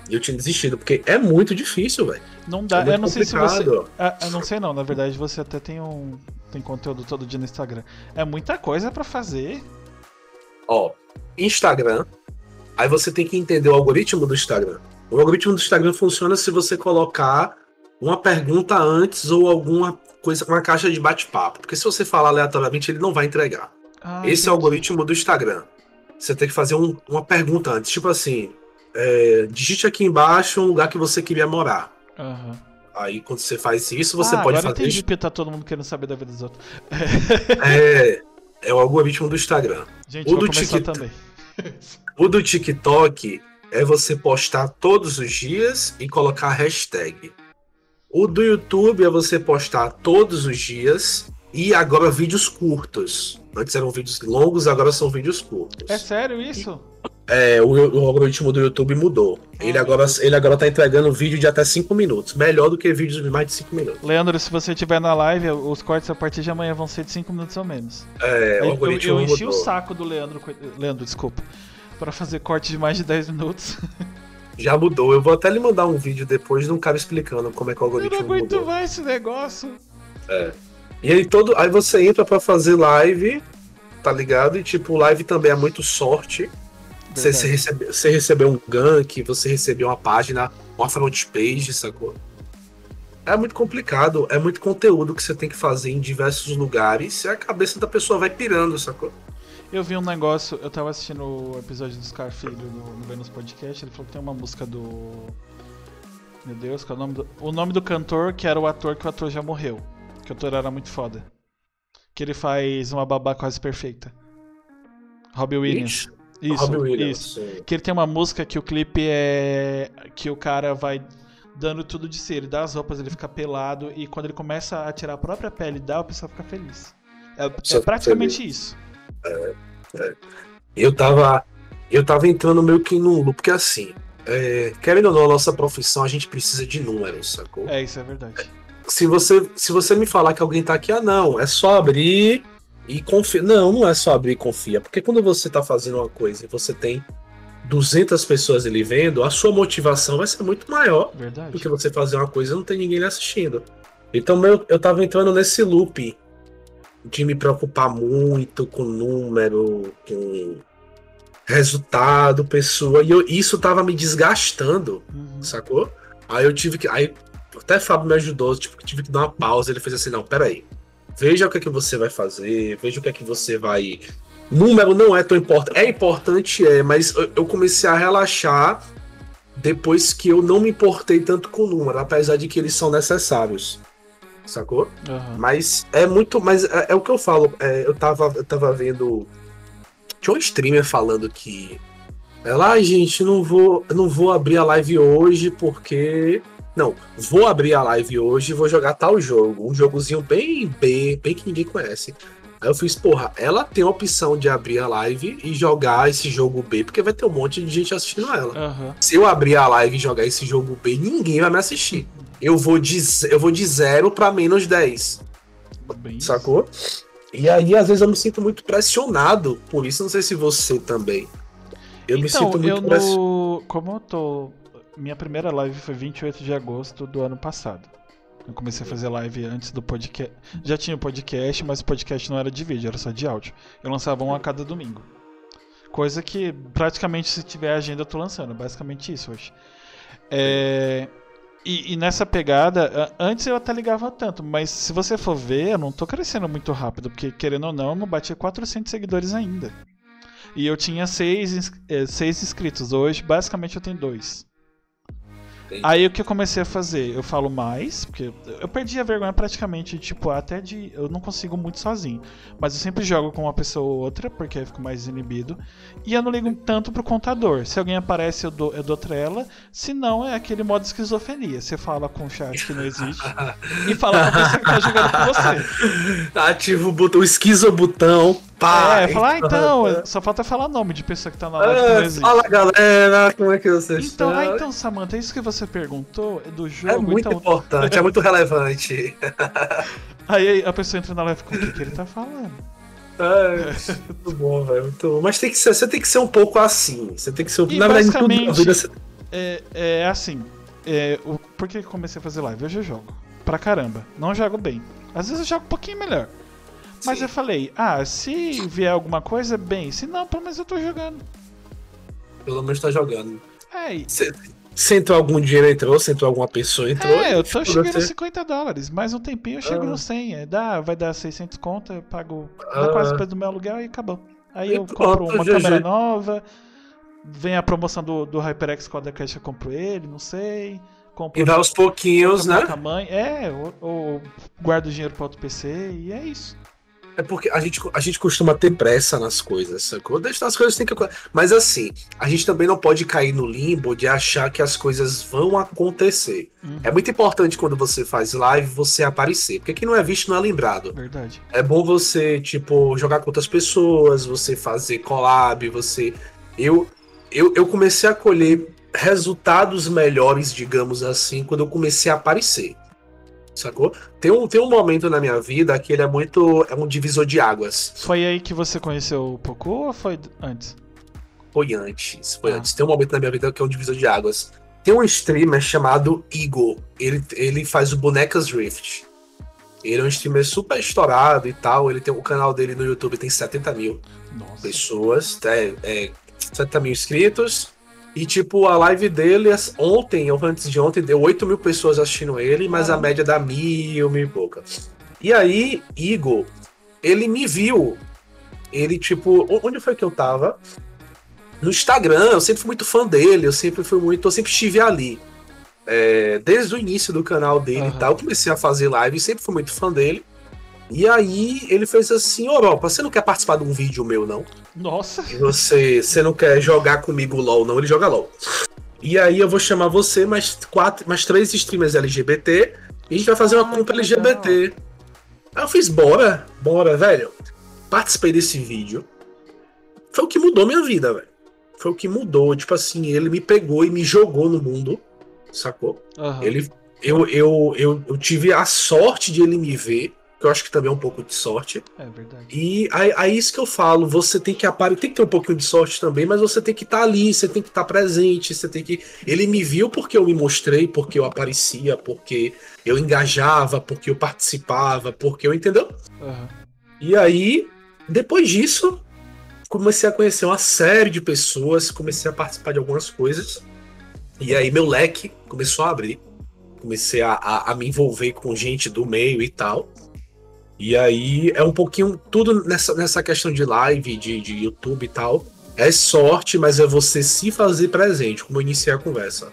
Eu tinha desistido, porque é muito difícil, velho. Não dá, é eu não complicado. sei se você. É, eu não sei não, na verdade você até tem um. Tem conteúdo todo dia no Instagram. É muita coisa para fazer. Ó, Instagram. Aí você tem que entender o algoritmo do Instagram. O algoritmo do Instagram funciona se você colocar uma pergunta antes ou alguma coisa, uma caixa de bate-papo. Porque se você falar aleatoriamente, ele não vai entregar. Ah, Esse é o algoritmo do Instagram. Você tem que fazer um, uma pergunta antes, tipo assim: é, digite aqui embaixo um lugar que você queria morar. Uhum. Aí quando você faz isso, você ah, pode agora fazer. Entendi porque tá todo mundo querendo saber da vida dos outros. é, é o algoritmo do Instagram. Gente, o do TikTok também. o do TikTok é você postar todos os dias e colocar hashtag. O do YouTube é você postar todos os dias e agora vídeos curtos. Antes eram vídeos longos, agora são vídeos curtos. É sério isso? É, o, o algoritmo do YouTube mudou. Ah, ele, agora, ele agora tá entregando vídeo de até 5 minutos. Melhor do que vídeos de mais de 5 minutos. Leandro, se você estiver na live, os cortes a partir de amanhã vão ser de 5 minutos ou menos. É, o algoritmo eu, eu enchi mudou. o saco do Leandro. Leandro, desculpa. Para fazer corte de mais de 10 minutos. Já mudou. Eu vou até lhe mandar um vídeo depois de um cara explicando como é que o algoritmo mudou. Eu não aguento mudou. mais esse negócio. É. E aí todo. Aí você entra para fazer live, tá ligado? E tipo, live também é muito sorte. Você, você, recebe, você recebeu um gank, você recebeu uma página, uma front page, sacou? É muito complicado, é muito conteúdo que você tem que fazer em diversos lugares e a cabeça da pessoa vai pirando, sacou? Eu vi um negócio, eu tava assistindo o episódio do Scar Filho no, no Venus Podcast, ele falou que tem uma música do. Meu Deus, qual é o nome do. O nome do cantor que era o ator que o ator já morreu. Que o ator era muito foda. Que ele faz uma babá quase perfeita. Robbie Williams. Isso, Robbie Williams, isso. Sim. Que ele tem uma música que o clipe é. que o cara vai dando tudo de si. Ele dá as roupas, ele fica pelado e quando ele começa a tirar a própria pele e dá, o pessoal fica feliz. É, é praticamente feliz. isso. É, é. Eu tava. Eu tava entrando meio que num loop, porque assim, é, querendo ou não, a nossa profissão, a gente precisa de números, sacou? É, isso é verdade. Se você, se você me falar que alguém tá aqui, ah, não, é só abrir e confia. Não, não é só abrir e confia. Porque quando você tá fazendo uma coisa e você tem 200 pessoas ali vendo, a sua motivação vai ser muito maior Verdade. do que você fazer uma coisa e não tem ninguém lhe assistindo. Então eu, eu tava entrando nesse loop de me preocupar muito com número, com resultado, pessoa, e eu, isso tava me desgastando, uhum. sacou? Aí eu tive que. Aí até Fábio me ajudou, tipo, tive que dar uma pausa. Ele fez assim: não, peraí. Veja o que é que você vai fazer, veja o que é que você vai Número não é tão importante. É importante, é, mas eu comecei a relaxar depois que eu não me importei tanto com o número, apesar de que eles são necessários. Sacou? Uhum. Mas é muito. Mas é, é o que eu falo. É, eu, tava, eu tava vendo. Tinha um streamer falando que. Ela, ah, gente, não vou, não vou abrir a live hoje porque. Não, vou abrir a live hoje e vou jogar tal jogo. Um jogozinho bem B, bem que ninguém conhece. Aí eu fiz, porra, ela tem a opção de abrir a live e jogar esse jogo B, porque vai ter um monte de gente assistindo ela. Uhum. Se eu abrir a live e jogar esse jogo B, ninguém vai me assistir. Eu vou de, eu vou de zero para menos 10. Bem sacou? E aí, às vezes, eu me sinto muito pressionado por isso. Não sei se você também. Eu então, me sinto muito pressionado. No... Como eu tô. Minha primeira live foi 28 de agosto do ano passado. Eu comecei a fazer live antes do podcast. Já tinha o podcast, mas o podcast não era de vídeo, era só de áudio. Eu lançava um a cada domingo. Coisa que praticamente se tiver agenda eu tô lançando. Basicamente isso hoje. É... E, e, nessa pegada, antes eu até ligava tanto, mas se você for ver, eu não tô crescendo muito rápido, porque querendo ou não, eu não bati 400 seguidores ainda. E eu tinha 6 seis, seis inscritos. Hoje, basicamente, eu tenho dois. Aí o que eu comecei a fazer? Eu falo mais, porque eu perdi a vergonha praticamente, tipo, até de. Eu não consigo muito sozinho. Mas eu sempre jogo com uma pessoa ou outra, porque eu fico mais inibido. E eu não ligo tanto pro contador. Se alguém aparece, eu dou, eu dou trela. Se não, é aquele modo esquizofrenia. Você fala com o chat que não existe e fala pra pessoa que tá jogando com você. Ativa o botão, o esquizobotão. Pá, é, falar, ah, então, só falta falar nome de pessoa que tá na live é. Fala galera, como é que você então? Ah, então, Samantha, isso que você perguntou é do jogo. É muito então... importante, é muito relevante. Aí a pessoa entra na live com o que, que ele tá falando. É, muito bom, velho. Muito bom. Mas tem que ser, você tem que ser um pouco assim. Você tem que ser. E na verdade, tudo na vida você... é, é assim. É, o, por que comecei a fazer live? Hoje eu jogo. Pra caramba. Não jogo bem. Às vezes eu jogo um pouquinho melhor. Mas Sim. eu falei, ah, se vier alguma coisa, bem. Se não, pelo menos eu tô jogando. Pelo menos tá jogando. É. Se, entrou algum dinheiro, entrou. Se entrou alguma pessoa, entrou. É, eu tô chegando a 50 dólares. Mais um tempinho eu chego ah. no 100. É, dá, vai dar 600 conto, eu pago ah. quase o preço do meu aluguel e acabou. Aí eu compro uma câmera nova. Vem a promoção do, do HyperX Quadra Cash, eu compro ele, não sei. Compro e vai aos pouquinhos, né? Mãe. É, ou, ou guardo dinheiro para outro PC e é isso. É porque a gente, a gente costuma ter pressa nas coisas, sacou? As coisas tem que. Mas assim, a gente também não pode cair no limbo de achar que as coisas vão acontecer. Uhum. É muito importante quando você faz live você aparecer. Porque quem não é visto não é lembrado. Verdade. É bom você, tipo, jogar com outras pessoas, você fazer collab, você. Eu, eu, eu comecei a colher resultados melhores, digamos assim, quando eu comecei a aparecer sacou? Tem um, tem um momento na minha vida que ele é muito. é um divisor de águas. Foi aí que você conheceu o Poku ou foi antes? Foi antes. Foi ah. antes. Tem um momento na minha vida que é um divisor de águas. Tem um streamer chamado Eagle. Ele, ele faz o Bonecas Rift. Ele é um streamer super estourado e tal. Ele tem o canal dele no YouTube tem 70 mil Nossa. pessoas, é, é, 70 mil inscritos. E, tipo, a live dele ontem, ou antes de ontem, deu 8 mil pessoas assistindo ele, mas a média dá mil, mil e poucas. E aí, Igor, ele me viu. Ele, tipo, onde foi que eu tava? No Instagram, eu sempre fui muito fã dele, eu sempre fui muito, eu sempre estive ali. É, desde o início do canal dele uhum. e tal, eu comecei a fazer live, sempre fui muito fã dele. E aí ele fez assim, oh, você não quer participar de um vídeo meu, não? Nossa. Você, você não quer jogar comigo LOL, não? Ele joga LOL. E aí eu vou chamar você, mais quatro, mais três streamers LGBT, e a gente vai fazer uma compra LGBT. Aí eu fiz, bora, bora, velho. Participei desse vídeo. Foi o que mudou minha vida, velho. Foi o que mudou. Tipo assim, ele me pegou e me jogou no mundo, sacou? Uhum. Ele, eu, eu, eu, eu tive a sorte de ele me ver que eu acho que também é um pouco de sorte. É verdade. E aí, aí isso que eu falo, você tem que aparecer, tem que ter um pouquinho de sorte também, mas você tem que estar tá ali, você tem que estar tá presente, você tem que. Ele me viu porque eu me mostrei, porque eu aparecia, porque eu engajava, porque eu participava, porque eu. Entendeu? Uhum. E aí, depois disso, comecei a conhecer uma série de pessoas, comecei a participar de algumas coisas. E aí meu leque começou a abrir. Comecei a, a, a me envolver com gente do meio e tal. E aí é um pouquinho tudo nessa, nessa questão de live, de, de YouTube e tal. É sorte, mas é você se fazer presente, como eu iniciei a conversa.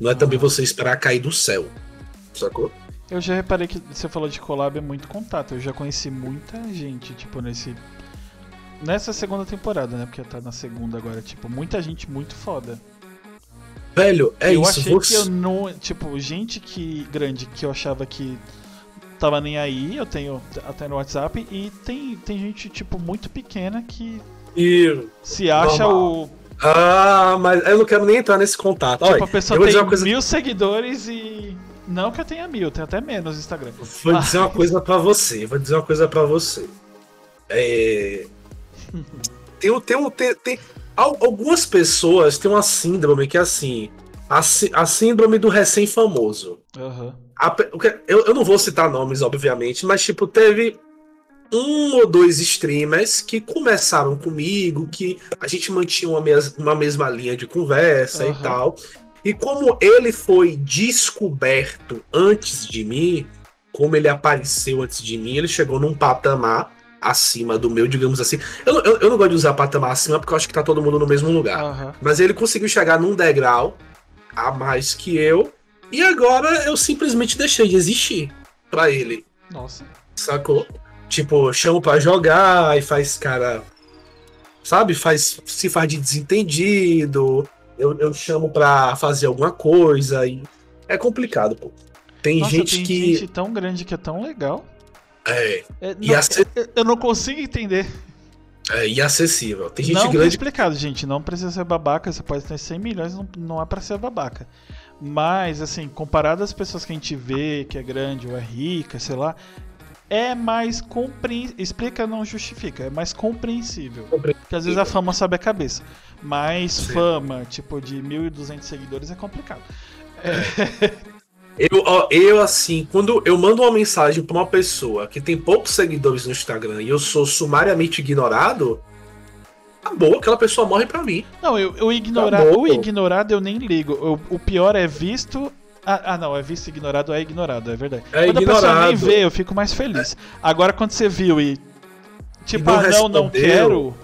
Não é também você esperar cair do céu. Sacou? Eu já reparei que você falou de collab é muito contato. Eu já conheci muita gente, tipo, nesse. Nessa segunda temporada, né? Porque tá na segunda agora, tipo, muita gente muito foda. Velho, é eu isso. Eu achei você... que eu não. Tipo, gente que. grande que eu achava que tava nem aí, eu tenho até no WhatsApp, e tem, tem gente, tipo, muito pequena que e... se acha Normal. o. Ah, mas eu não quero nem entrar nesse contato. Tipo, Olha, a pessoa tem coisa... mil seguidores e. Não que eu tenha mil, tem até menos no Instagram. Vou dizer uma coisa para você, vou dizer uma coisa para você. É... tem, tem, tem, tem, algumas pessoas têm uma síndrome que é assim, a, a síndrome do recém-famoso. Uhum. A, eu, eu não vou citar nomes, obviamente, mas tipo, teve um ou dois streamers que começaram comigo, que a gente mantinha uma, mes uma mesma linha de conversa uhum. e tal. E como ele foi descoberto antes de mim, como ele apareceu antes de mim, ele chegou num patamar acima do meu, digamos assim. Eu, eu, eu não gosto de usar patamar acima porque eu acho que tá todo mundo no mesmo lugar. Uhum. Mas ele conseguiu chegar num degrau a mais que eu e agora eu simplesmente deixei de existir pra ele. Nossa. Sacou? Tipo, chamo pra jogar e faz cara. Sabe? Faz, se faz de desentendido. Eu, eu chamo pra fazer alguma coisa. E é complicado, pô. Tem Nossa, gente tem que. gente tão grande que é tão legal. É. é não, ac... Eu não consigo entender. É, e acessível. Tem gente não grande. Explicado, gente. Não precisa ser babaca. Você pode ter 100 milhões, não, não é pra ser babaca. Mas, assim, comparado às pessoas que a gente vê, que é grande ou é rica, sei lá, é mais compreensível. Explica, não justifica, é mais compreensível. compreensível. Porque às vezes a fama sobe a cabeça. Mas Sim. fama, tipo, de 1.200 seguidores é complicado. É. Eu, eu, assim, quando eu mando uma mensagem pra uma pessoa que tem poucos seguidores no Instagram e eu sou sumariamente ignorado, acabou, aquela pessoa morre pra mim. Não, eu, eu ignorar, o ignorado eu nem ligo. Eu, o pior é visto. Ah, ah, não, é visto ignorado, é ignorado, é verdade. É quando ignorado. a pessoa nem vê, eu fico mais feliz. É. Agora, quando você viu e. Tipo, e não ah, não, não quero.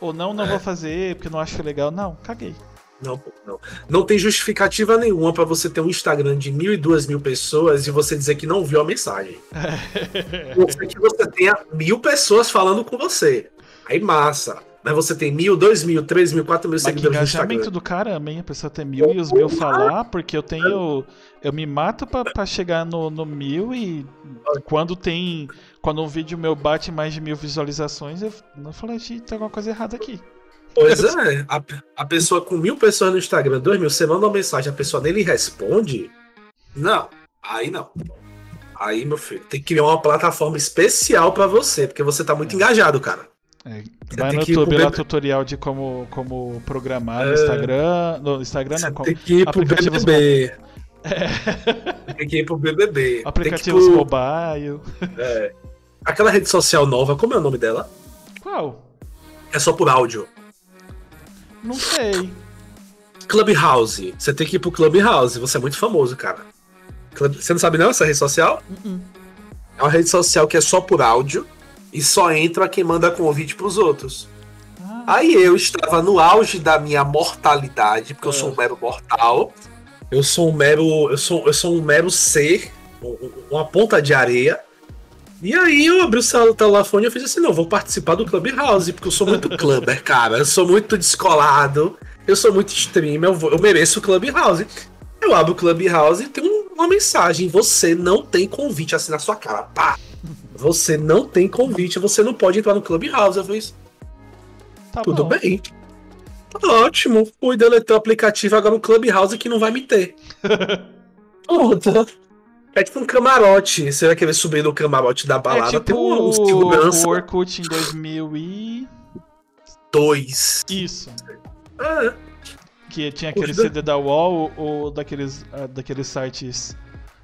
Ou não, não é. vou fazer porque não acho legal. Não, caguei. Não, não. Não tem justificativa nenhuma para você ter um Instagram de mil e duas mil pessoas e você dizer que não viu a mensagem. É. que você tenha mil pessoas falando com você. Aí massa. Mas você tem mil, dois mil, três mil, quatro mil Mas seguidores no Instagram. engajamento do caramba, hein? A pessoa tem mil e os mil falar, porque eu tenho... Eu me mato pra, pra chegar no, no mil e quando tem... Quando um vídeo meu bate mais de mil visualizações, eu não falei, tem alguma coisa errada aqui. Pois é, a, a pessoa com mil pessoas no Instagram, dois mil, você manda uma mensagem, a pessoa nem lhe responde. Não, aí não. Aí, meu filho, tem que criar uma plataforma especial para você, porque você tá muito é. engajado, cara. É, vai no YouTube lá tutorial de como, como programar no Instagram. No Instagram não, como, tem que ir pro BBB. É. Tem que ir pro BBB. Aplicativos pro... mobile. É. Aquela rede social nova, como é o nome dela? Qual? É só por áudio. Não sei. Clubhouse. Você tem que ir pro Clubhouse. Você é muito famoso, cara. Você não sabe não essa rede social? Uh -uh. É uma rede social que é só por áudio e só entra quem manda convite para os outros. Ah. Aí eu estava no auge da minha mortalidade, porque eu sou um mero mortal. Eu sou um mero, eu sou, eu sou um mero ser, uma ponta de areia. E aí eu abri o telefone e eu fiz assim, não, vou participar do Clubhouse, porque eu sou muito clubber, cara. Eu sou muito descolado, eu sou muito streamer, eu, vou, eu mereço o Clubhouse. Eu abro o Clubhouse e tem uma mensagem, você não tem convite assim na sua cara. Pá! Você não tem convite, você não pode entrar no Clubhouse. Eu fiz, tá tudo bom. bem. Tá ótimo. Fui deletar o aplicativo agora no Clubhouse que não vai me ter. Pronto. É tipo um camarote. Você vai querer subir no camarote da balada. É tipo tem um, segurança. O Orkut em 2002. Isso. É. Que tinha aquele CD da UOL ou daqueles, uh, daqueles sites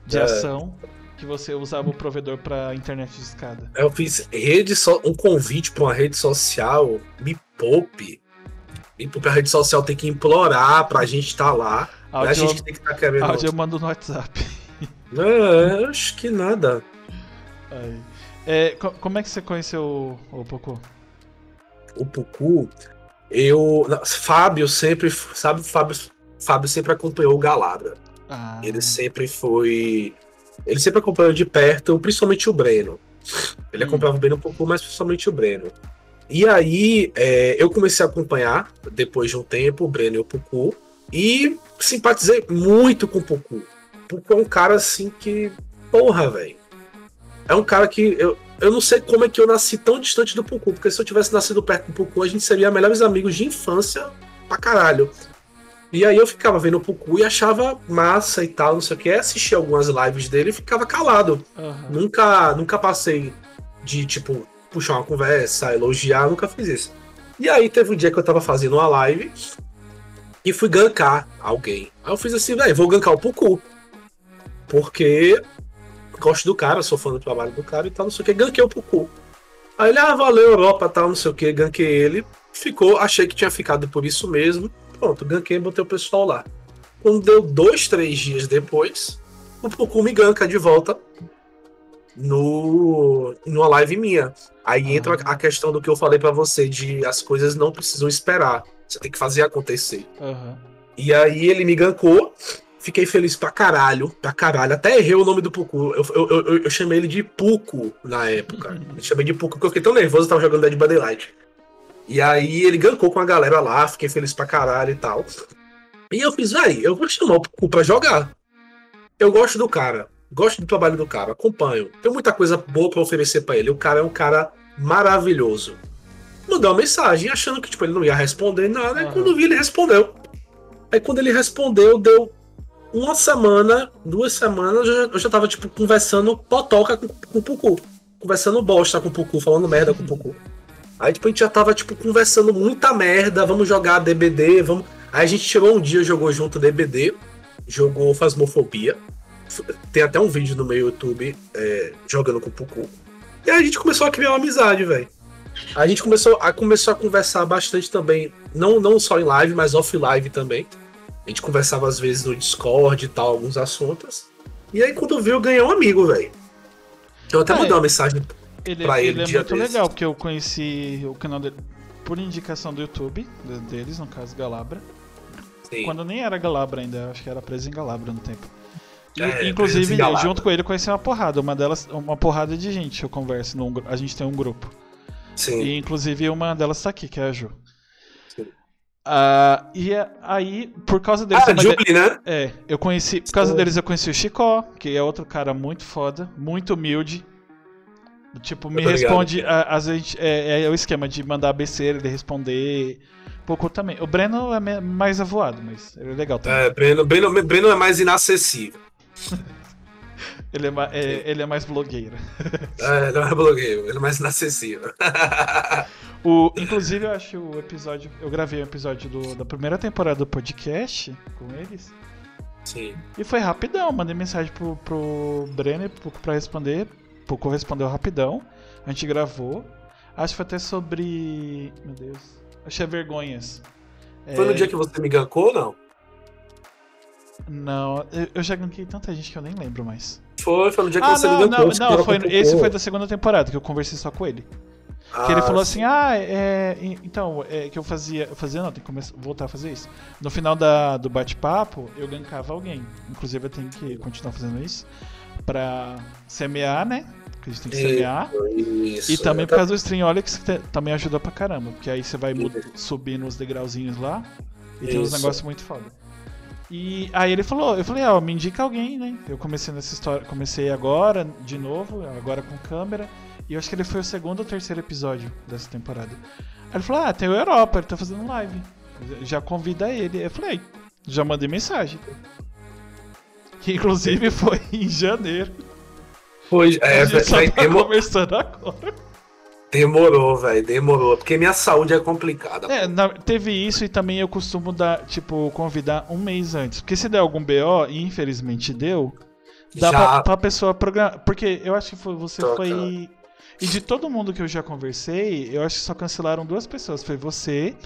de é. ação que você usava o provedor para internet de escada. Eu fiz rede so um convite para uma rede social, me poupe. Me poupe a rede social tem que implorar pra gente estar tá lá. Áudio, a gente que tem que estar tá querendo. Áudio eu mando no WhatsApp. É, acho que nada. É, como é que você conheceu o, o Pucu? O Pucu, eu. Fábio sempre. Sabe, Fábio, Fábio sempre acompanhou o Galabra. Ah. Ele sempre foi. Ele sempre acompanhou de perto, principalmente o Breno. Ele hum. acompanhava bem um pouco, mas principalmente o Breno. E aí, é, eu comecei a acompanhar, depois de um tempo, o Breno e o Pucu, e simpatizei muito com o Pucu. Pucu é um cara assim que. Porra, velho. É um cara que. Eu, eu não sei como é que eu nasci tão distante do Pucu, porque se eu tivesse nascido perto do Pucu, a gente seria melhores amigos de infância pra caralho. E aí eu ficava vendo o Pucu e achava massa e tal, não sei o que. Assistia algumas lives dele e ficava calado. Uhum. Nunca, nunca passei de, tipo, puxar uma conversa, elogiar, nunca fiz isso. E aí teve um dia que eu tava fazendo uma live e fui gankar alguém. Aí eu fiz assim, velho, vou gankar o Pucu. Porque gosto do cara, sou fã do trabalho do cara e tal, não sei o que, ganquei o Pucu. Aí ele, ah, valeu, Europa, tal, não sei o que, ganquei ele. Ficou, achei que tinha ficado por isso mesmo. Pronto, ganquei e botei o pessoal lá. Quando deu dois, três dias depois, o Pucu me ganka de volta no numa live minha. Aí entra a questão do que eu falei para você, de as coisas não precisam esperar. Você tem que fazer acontecer. Uhum. E aí ele me gankou, Fiquei feliz pra caralho, pra caralho. Até errei o nome do Puku. Eu, eu, eu, eu chamei ele de Puku na época. Eu chamei de Puku porque eu fiquei tão nervoso, eu tava jogando Dead by Daylight. E aí ele gankou com a galera lá, fiquei feliz pra caralho e tal. E eu fiz, véi, eu vou chamar o Puku pra jogar. Eu gosto do cara, gosto do trabalho do cara, acompanho. Tem muita coisa boa pra oferecer para ele. O cara é um cara maravilhoso. Mandou uma mensagem achando que tipo, ele não ia responder nada. Uhum. E quando vi, ele respondeu. Aí quando ele respondeu, deu uma semana, duas semanas, eu já, eu já tava, tipo, conversando potoca com, com o Pucu. Conversando bosta com o Pucu, falando merda com o Pucu. Aí, tipo, a gente já tava, tipo, conversando muita merda, vamos jogar DBD, vamos... Aí a gente chegou um dia, jogou junto DBD, jogou Fasmofobia. Tem até um vídeo no meu YouTube é, jogando com o Pucu. E aí a gente começou a criar uma amizade, velho. A gente começou a, começou a conversar bastante também, não, não só em live, mas off live também. A gente conversava às vezes no Discord e tal, alguns assuntos. E aí quando viu, eu ganhei um amigo, velho. Eu até é, mandei uma mensagem ele, pra ele. Ele é muito legal, porque eu conheci o canal dele por indicação do YouTube, deles, no caso Galabra. Sim. Quando nem era Galabra ainda, acho que era preso em Galabra no tempo. E, é, inclusive, junto com ele, conheci uma porrada. Uma delas, uma porrada de gente eu converso. Num, a gente tem um grupo. Sim. E inclusive uma delas tá aqui, que é a Ju. Uh, e aí, por causa deles. Ah, Jubilee, né? É, eu conheci. Por causa deles, eu conheci o Chicó, que é outro cara muito foda, muito humilde. Tipo, me responde. Às vezes é, é, o esquema de mandar besteira, ele responder. Pouco também. O Breno é mais avoado, mas ele é legal também. É, Breno, Breno, Breno é mais inacessível. ele, é, é, ele é mais blogueiro. é, não é blogueiro, ele é mais inacessível. O, inclusive, eu acho o episódio. Eu gravei um episódio do, da primeira temporada do podcast com eles. Sim. E foi rapidão. Mandei mensagem pro, pro Brenner pra responder. O Pouco respondeu rapidão. A gente gravou. Acho que foi até sobre. Meu Deus. Achei vergonhas. Foi é... no dia que você me gancou ou não? Não, eu já ganquei tanta gente que eu nem lembro mais. Foi, foi no dia que ah, você não, me gancou. Não, não, foi, esse foi da segunda temporada, que eu conversei só com ele. Ah, que ele falou assim, ah, é, então, é, que eu fazia, eu fazia não, tem que começar, voltar a fazer isso. No final da, do bate-papo, eu gankava alguém. Inclusive eu tenho que continuar fazendo isso. Pra semear, né? Que a gente tem que estrear. Isso, e também por causa do Streamolix, que também ajuda pra caramba. Porque aí você vai subindo os degrauzinhos lá e tem uns negócios muito foda. E aí ele falou, eu falei, ó, oh, me indica alguém, né? Eu comecei nessa história, comecei agora, de novo, agora com câmera. E eu acho que ele foi o segundo ou terceiro episódio dessa temporada. Aí ele falou, ah, tem o Europa, ele tá fazendo live. Já convida ele. Eu falei, já mandei mensagem. Que inclusive foi em janeiro. Foi, é, só tá demo... conversando agora. Demorou, velho, demorou. Porque minha saúde é complicada. É, na, teve isso e também eu costumo dar, tipo, convidar um mês antes. Porque se der algum BO, e infelizmente deu, dá já... pra, pra pessoa programar. Porque eu acho que foi, você foi. E de todo mundo que eu já conversei, eu acho que só cancelaram duas pessoas. Foi você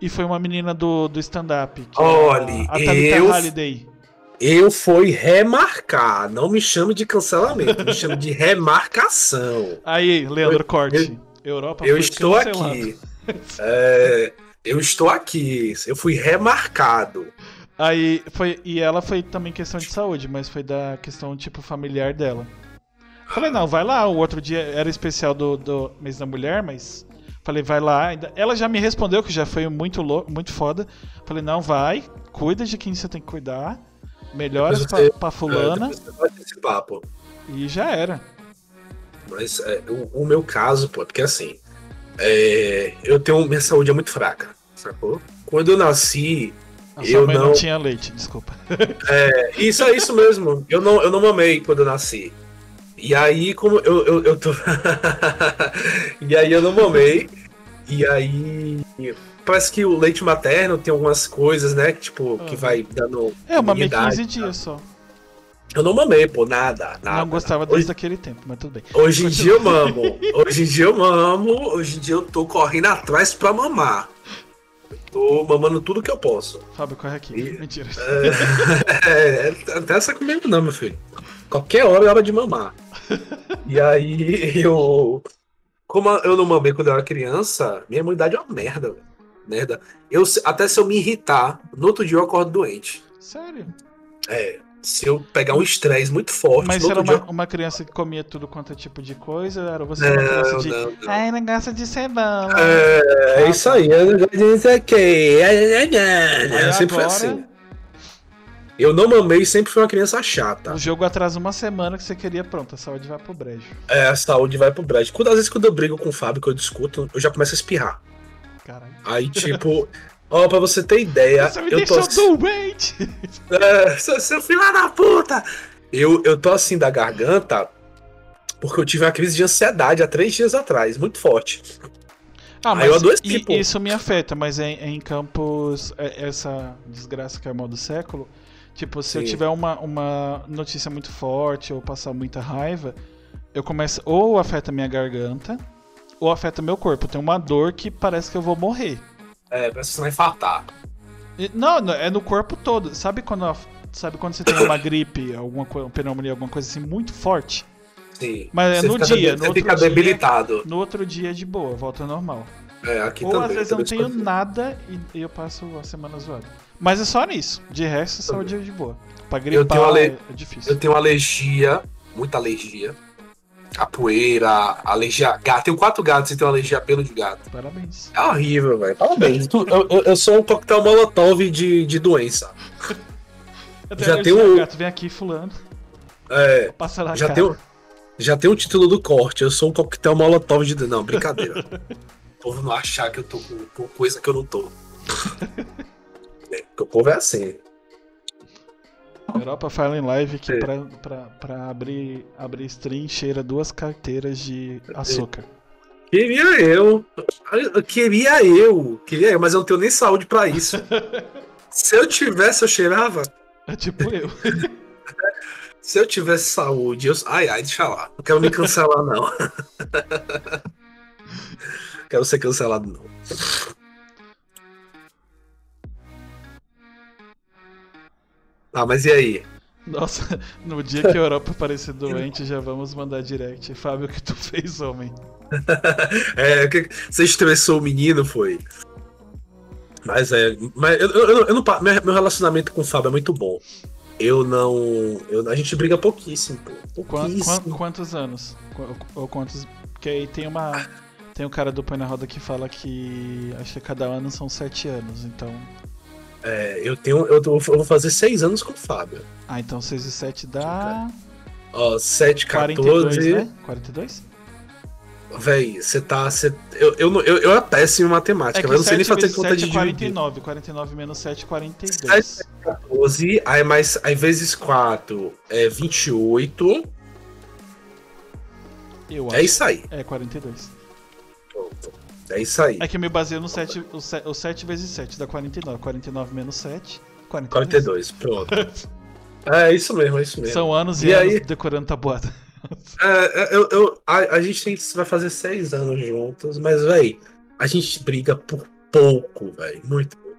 e foi uma menina do, do stand-up. É Olha, a, a eu... Halliday. Eu fui remarcar. Não me chame de cancelamento, me chame de remarcação. Aí, Leandro eu, Corte. Europa eu estou cancelado. aqui. é, eu estou aqui. Eu fui remarcado. Aí foi. E ela foi também questão de saúde, mas foi da questão tipo familiar dela. Falei, não, vai lá. O outro dia era especial do, do mês da mulher, mas. Falei, vai lá. Ela já me respondeu, que já foi muito, louco, muito foda. Falei, não, vai. Cuida de quem você tem que cuidar. Melhoras pra, pra fulana. É, papo. E já era. Mas é, o, o, meu caso, pô, porque assim, é, eu tenho. Minha saúde é muito fraca, sacou? Quando eu nasci. A eu não... não tinha leite, desculpa. É, isso é isso mesmo. Eu não, eu não mamei quando eu nasci. E aí, como eu, eu, eu tô. e aí eu não mamei. E aí parece que o leite materno tem algumas coisas, né? Tipo, uhum. que vai dando. É, eu mamei 15 dias só. Eu não mamei, pô, nada. nada não gostava desde aquele tempo, mas tudo bem. Hoje em dia eu mamo. Hoje em dia eu mamo. Hoje em dia eu tô correndo atrás pra mamar. tô mamando tudo que eu posso. Fábio, corre aqui. E... Mentira. É, é, até essa comigo não, meu filho. Qualquer hora é hora de mamar. e aí eu. Como eu não mamei quando eu era criança, minha imunidade é uma merda, velho merda. Eu, até se eu me irritar, no outro dia eu acordo doente. Sério? É. Se eu pegar um estresse muito forte. Mas era uma, uma, criança que comia tudo quanto é tipo de coisa? Era você uma criança de. Não, não. Ai, negócio de cebola. É, é isso aí. Eu não gosto ok. É sempre foi assim. Eu não mamei sempre fui uma criança chata. O jogo atrasa uma semana que você queria, pronto, a saúde vai pro brejo. É, a saúde vai pro brejo. Quando, às vezes quando eu brigo com o Fábio, que eu discuto, eu já começo a espirrar. Aí, tipo, ó, pra você ter ideia. Você me eu tô... doente! É, seu filho da puta! Eu, eu tô assim da garganta porque eu tive uma crise de ansiedade há três dias atrás, muito forte. Ah, mas adoeci, isso me afeta, mas em, em campos, é, essa desgraça que é o mal do século, tipo, se Sim. eu tiver uma, uma notícia muito forte ou passar muita raiva, eu começo, ou afeta minha garganta, ou afeta meu corpo. Tem uma dor que parece que eu vou morrer. É, parece que você vai infartar. Não, é no corpo todo. Sabe quando, sabe quando você tem uma gripe, alguma pneumonia, alguma coisa assim muito forte? Sim. Mas é no dia, você no fica dia, debilitado. No outro dia é de boa, volta normal. É, aqui Ou também. às vezes eu não tenho nada e eu passo a semana zoada. Mas é só nisso. De resto, é de boa. Pra gripar ale... é difícil. Eu tenho alergia, muita alergia capoeira, alergia a gato. Tenho quatro gatos e tenho alergia a pelo de gato. Parabéns. É horrível, velho. Parabéns. eu, eu, eu, sou um coquetel molotov de, de doença. já tem um... gato, vem aqui fulano. É. Passa lá, já tem já tem o título do corte. Eu sou um coquetel molotov de. Não, brincadeira. o povo não achar que eu tô com, com coisa que eu não tô. é, o povo é assim. Europa fala em live que pra, pra, pra abrir, abrir stream cheira duas carteiras de açúcar. Queria eu. Queria eu. Queria eu, mas eu não tenho nem saúde para isso. Se eu tivesse, eu cheirava. É tipo eu. Se eu tivesse saúde, eu. Ai, ai, deixa lá. Não quero me cancelar, não. quero ser cancelado, não. Ah, mas e aí? Nossa, no dia que a Europa aparecer doente, já vamos mandar direct. Fábio, o que tu fez, homem? é, você estressou o menino, foi? Mas é. Mas eu, eu, eu não, meu relacionamento com o Fábio é muito bom. eu não. Eu, a gente briga pouquíssimo, pô. Pouquíssimo. quantos anos? Ou quantos. Porque aí tem uma. Tem um cara do Põe na Roda que fala que acho que cada ano são sete anos, então. É, eu tenho. Eu, tô, eu vou fazer seis anos com o Fábio. Ah, então seis e sete dá. Ó, 7, 14. 42, né? 42? Véi, você tá. Cê, eu, eu, eu, eu é péssimo em matemática, é mas eu não sei nem fazer conta de 49, 49 menos 7, 42. 7, 14, aí, mais, aí vezes 4 é 28. Eu é isso aí. É 42. É isso aí. É que eu me baseio no 7, o 7, o 7 vezes 7 dá 49. 49 menos 7, 42. 42, pronto. é isso mesmo, é isso mesmo. São anos e, e anos aí... decorando tabuada. É, é, eu, eu, a, a gente tem, vai fazer seis anos juntos, mas, velho, a gente briga por pouco, velho. Muito pouco.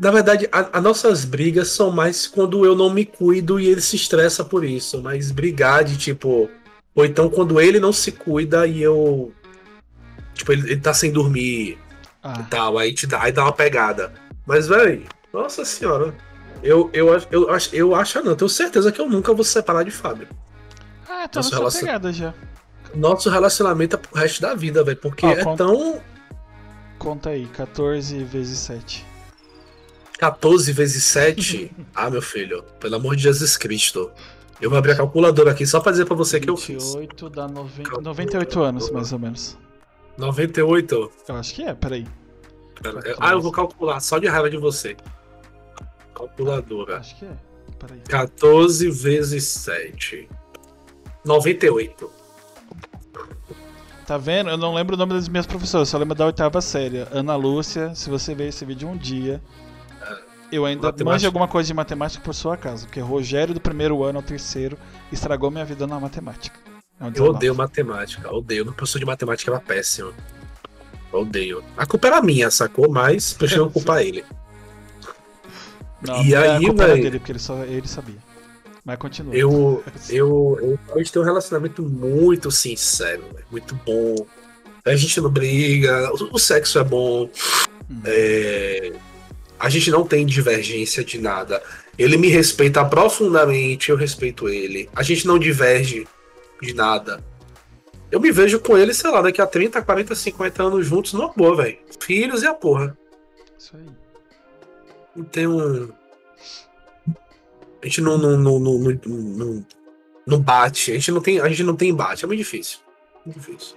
Na verdade, as nossas brigas são mais quando eu não me cuido e ele se estressa por isso. Mas brigar de tipo. Ou então quando ele não se cuida e eu. Tipo, ele, ele tá sem dormir ah. e tal. Aí, te dá, aí dá uma pegada. Mas, velho, nossa senhora. Eu, eu, eu, eu, acho, eu acho, não, tenho certeza que eu nunca vou se separar de Fábio. Ah, tá Nosso relacion... pegada já. Nosso relacionamento é pro resto da vida, velho. Porque é conta... tão. Conta aí, 14 vezes 7. 14 vezes 7? ah, meu filho, pelo amor de Jesus Cristo. Eu vou abrir a calculadora aqui só pra dizer pra você 28 que eu fiz. 28 dá 90... 98 anos, mais ou menos. 98? Eu acho que é, peraí. Pera, ah, eu vou calcular, só de raiva de você. Calculadora. Acho que é. Peraí. 14 vezes 7. 98. Tá vendo? Eu não lembro o nome das minhas professoras, só lembro da oitava série. Ana Lúcia, se você ver esse vídeo um dia. Eu ainda matemática. manjo alguma coisa de matemática por sua casa, porque Rogério do primeiro ano ao terceiro estragou minha vida na matemática. É eu odeio matemática, odeio. Meu professor de matemática era péssimo. odeio. A culpa era minha, sacou? Mas prefiro culpar ele. Não, e aí, a culpa véio... dele, porque ele, só, ele sabia. Mas continua. Eu, eu, eu, a gente tem um relacionamento muito sincero, muito bom. A gente não briga, o, o sexo é bom. Hum. É, a gente não tem divergência de nada. Ele me respeita profundamente, eu respeito ele. A gente não diverge de nada. Eu me vejo com ele, sei lá, daqui a 30, 40, 50 anos juntos, numa boa, velho. Filhos e a porra. Isso aí. Não tem um. A gente não, não, não, não, não, não bate. A gente não, tem, a gente não tem embate. É muito difícil. Muito difícil.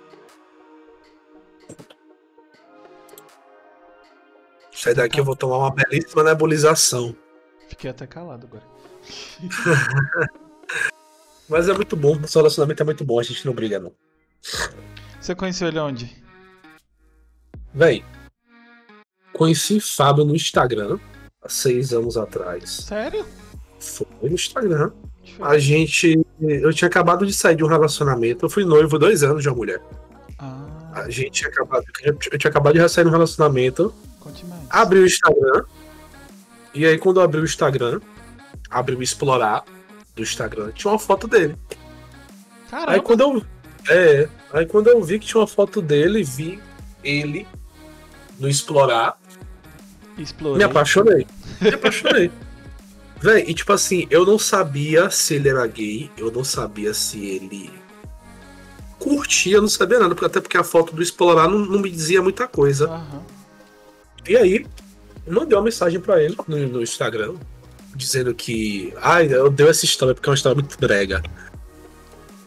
Sai daqui, eu vou tomar uma belíssima nebulização. Fiquei até calado agora. Mas é muito bom, o relacionamento é muito bom, a gente não briga, não. Você conheceu ele onde? Véi, conheci Fábio no Instagram há seis anos atrás. Sério? Foi no Instagram. A gente. Eu tinha acabado de sair de um relacionamento. Eu fui noivo dois anos de uma mulher. Ah. A gente tinha acabado. Eu tinha acabado de sair de um relacionamento. Abri o Instagram. E aí, quando eu abri o Instagram, abri o explorar do Instagram, tinha uma foto dele. Caramba. Aí quando eu. É. Aí quando eu vi que tinha uma foto dele, vi ele no explorar. Explorei. Me apaixonei. Me apaixonei. Véi, e tipo assim, eu não sabia se ele era gay, eu não sabia se ele curtia, eu não sabia nada, porque, até porque a foto do explorar não, não me dizia muita coisa. Uhum. E aí, eu mandei uma mensagem para ele no, no, Instagram, dizendo que. Ai, eu dei essa história porque é uma história muito brega.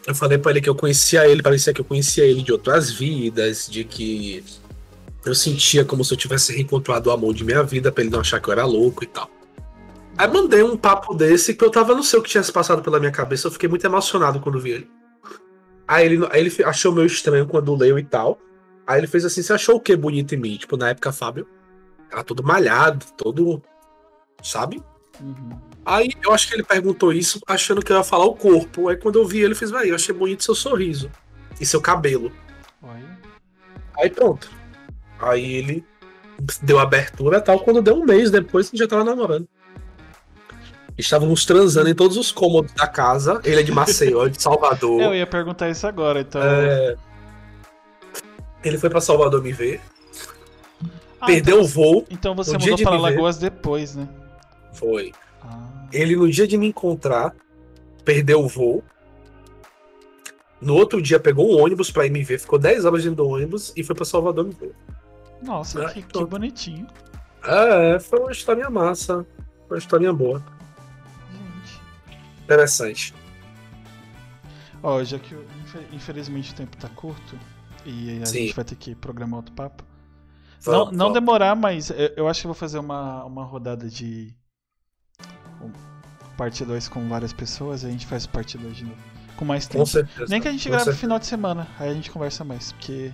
Eu falei para ele que eu conhecia ele, parecia que eu conhecia ele de outras vidas, de que eu sentia como se eu tivesse reencontrado o amor de minha vida, pra ele não achar que eu era louco e tal. Aí mandei um papo desse que eu tava, não sei o que tinha se passado pela minha cabeça, eu fiquei muito emocionado quando vi ele. Aí ele, aí ele achou meio estranho quando leu e tal. Aí ele fez assim: Você achou o que bonito em mim? Tipo, na época, Fábio era todo malhado, todo. Sabe? Uhum. Aí eu acho que ele perguntou isso achando que eu ia falar o corpo. Aí quando eu vi ele, fiz: Vai, eu achei bonito seu sorriso e seu cabelo. Aí pronto. Aí ele deu abertura e tal. Quando deu um mês depois, a gente já tava namorando. Estávamos transando em todos os cômodos da casa. Ele é de Maceió, de Salvador. Eu ia perguntar isso agora, então. É... Ele foi para Salvador me ver. Ah, Perdeu então, o voo. Então você mudou para Lagoas depois, né? Foi. Ah. Ele, no dia de me encontrar, perdeu o voo. No outro dia, pegou um ônibus pra ir me ver, ficou 10 horas dentro do ônibus e foi pra Salvador me ver. Nossa, ah, que, que, bonitinho. É, foi uma história massa. Uma história boa. Gente. Interessante. Ó, já que infelizmente o tempo tá curto e a Sim. gente vai ter que programar outro papo. Vamos, não, não demorar, mas eu, eu, acho que vou fazer uma, uma rodada de parte 2 com várias pessoas e a gente faz parte 2 de novo. Com mais tempo. Com certeza, Nem que a gente grave no final de semana, aí a gente conversa mais, porque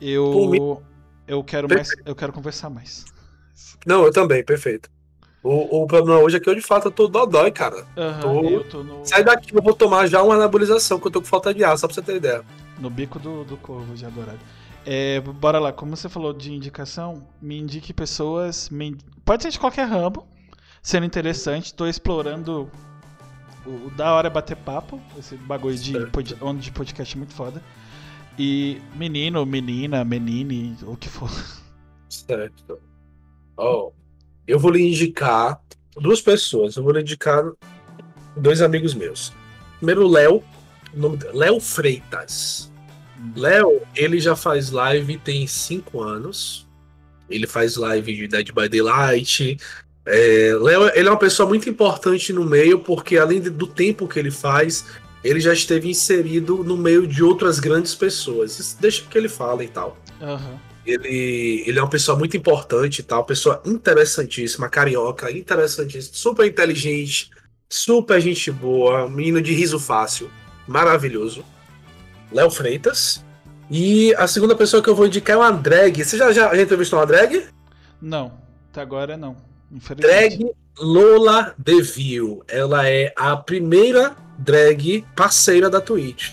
eu eu quero mais, eu quero conversar mais. Não, eu também, perfeito. O, o problema hoje é que eu de fato eu tô dodói, cara. Uhum, tô... Tô no... Sai daqui, eu vou tomar já uma anabolização, que eu tô com falta de ar, só pra você ter ideia. No bico do, do corvo de adorado. É, bora lá, como você falou de indicação, me indique pessoas. Me... Pode ser de qualquer ramo, sendo interessante. Tô explorando o, o da hora é bater papo, esse bagulho de, pod, de podcast é muito foda. E menino, menina, menine, o que for. Certo. Oh, eu vou lhe indicar duas pessoas. Eu vou lhe indicar dois amigos meus. Primeiro, Léo. Léo Freitas. Hum. Léo, ele já faz live tem cinco anos. Ele faz live de Dead by Daylight. É, Léo, ele é uma pessoa muito importante no meio, porque além do tempo que ele faz, ele já esteve inserido no meio de outras grandes pessoas. Deixa que ele fala e tal. Uhum. Ele, ele é uma pessoa muito importante e tal, pessoa interessantíssima, carioca, interessantíssima, super inteligente, super gente boa, menino de riso fácil, maravilhoso. Léo Freitas. E a segunda pessoa que eu vou indicar é uma drag. Você já, já, já entrevistou uma drag? Não, até agora não. Drag Lola Deville. Ela é a primeira drag parceira da Twitch.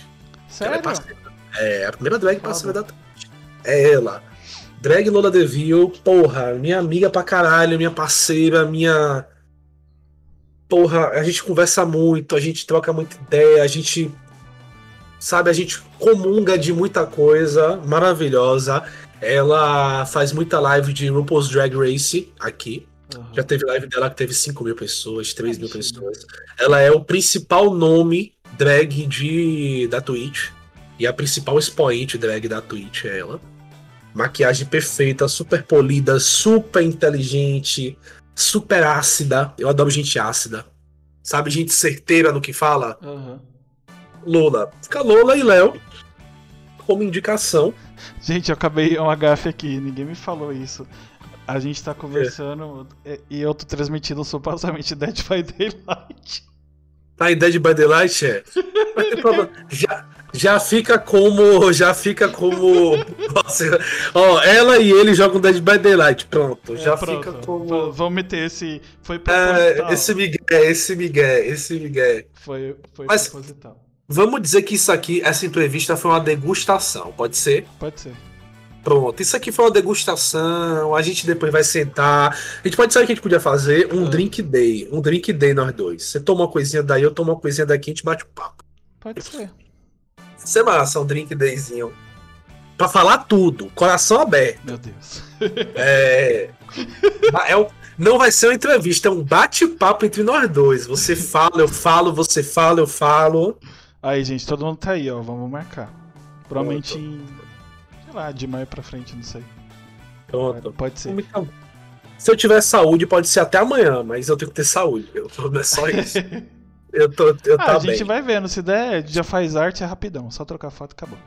Sério? É, é, a primeira drag parceira da Twitch. É ela. Drag Lola Deville, porra, minha amiga pra caralho, minha parceira, minha. Porra, a gente conversa muito, a gente troca muita ideia, a gente. Sabe, a gente comunga de muita coisa maravilhosa. Ela faz muita live de RuPaul's Drag Race aqui. Uhum. Já teve live dela que teve 5 mil pessoas, 3 mil pessoas. Ela é o principal nome drag de, da Twitch. E a principal expoente drag da Twitch é ela. Maquiagem perfeita, super polida, super inteligente, super ácida. Eu adoro gente ácida. Sabe, gente certeira no que fala? Uhum. Lola. Fica Lola e Léo como indicação. Gente, eu acabei um gafe aqui, ninguém me falou isso. A gente tá conversando é. e eu tô transmitindo supostamente Dead by Daylight. Tá em Dead by Daylight, é? já, já fica como. Já fica como. Nossa, ó, ela e ele jogam Dead by Daylight. Pronto. É, já pronto. fica como. Vamos meter esse. Foi é, proposital. É, esse Miguel, esse Miguel, esse Miguel. Foi, foi Mas, proposital. Vamos dizer que isso aqui, essa entrevista foi uma degustação, pode ser? Pode ser. Pronto, isso aqui foi uma degustação. A gente depois vai sentar. A gente pode saber o que a gente podia fazer? Um ah. drink day. Um drink day nós dois. Você toma uma coisinha daí, eu tomo uma coisinha daqui, a gente bate o papo. Pode ser. Isso é massa, um drink dayzinho. Pra falar tudo, coração aberto. Meu Deus. É. é um, não vai ser uma entrevista, é um bate-papo entre nós dois. Você fala, eu falo, você fala, eu falo. Aí, gente, todo mundo tá aí, ó. Vamos marcar. Provavelmente em de maio pra frente, não sei. Pronto. Pode ser. Se eu tiver saúde, pode ser até amanhã, mas eu tenho que ter saúde. Eu, é só isso. eu tô, eu ah, a gente bem. vai vendo. Se der, já faz arte, é rapidão. Só trocar foto e acabou.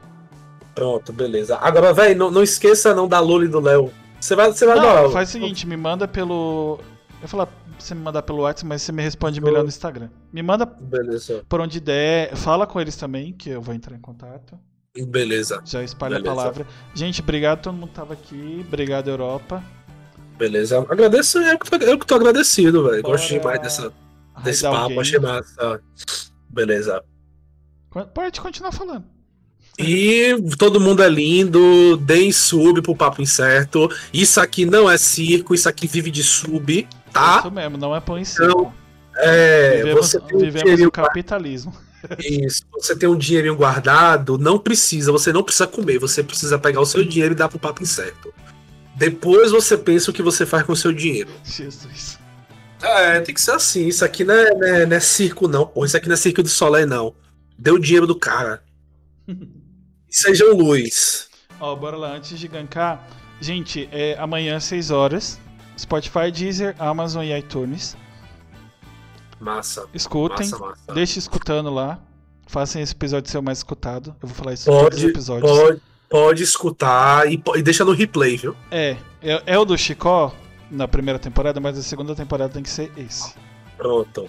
Pronto, beleza. Agora, velho, não, não esqueça não da Lula e do Léo. Você vai, você vai não. Faz o seguinte, me manda pelo. Eu falar você me mandar pelo WhatsApp, mas você me responde melhor no Instagram. Me manda Beleza. por onde der. Fala com eles também, que eu vou entrar em contato. Beleza. Já espalha Beleza. a palavra. Gente, obrigado todo mundo que tava aqui. Obrigado, Europa. Beleza. Agradeço, eu que tô, eu que tô agradecido, velho. Gosto demais dessa, desse papo, achei massa. Beleza. Pode continuar falando. E todo mundo é lindo, deem sub pro Papo Incerto. Isso aqui não é circo, isso aqui vive de sub, tá? Isso mesmo, não é pão em circo. Então, é, vivemos, você vivemos o capitalismo. Isso. Você tem um dinheirinho guardado, não precisa, você não precisa comer, você precisa pegar o seu dinheiro e dar pro papo incerto. Depois você pensa o que você faz com o seu dinheiro. Jesus. É, tem que ser assim. Isso aqui não é, não é, não é circo, não, porra. Isso aqui não é circo de Soleil, não. Deu o dinheiro do cara. Sejam luz. Ó, bora lá. Antes de gankar, gente, é amanhã às 6 horas. Spotify, Deezer, Amazon e iTunes. Massa. Escutem. Massa, massa. Deixe escutando lá. Façam esse episódio ser o mais escutado. Eu vou falar isso Pode, em todos os episódios. pode, pode escutar e, e deixa no replay, viu? É, é, é o do Chicó na primeira temporada, mas a segunda temporada tem que ser esse. Pronto.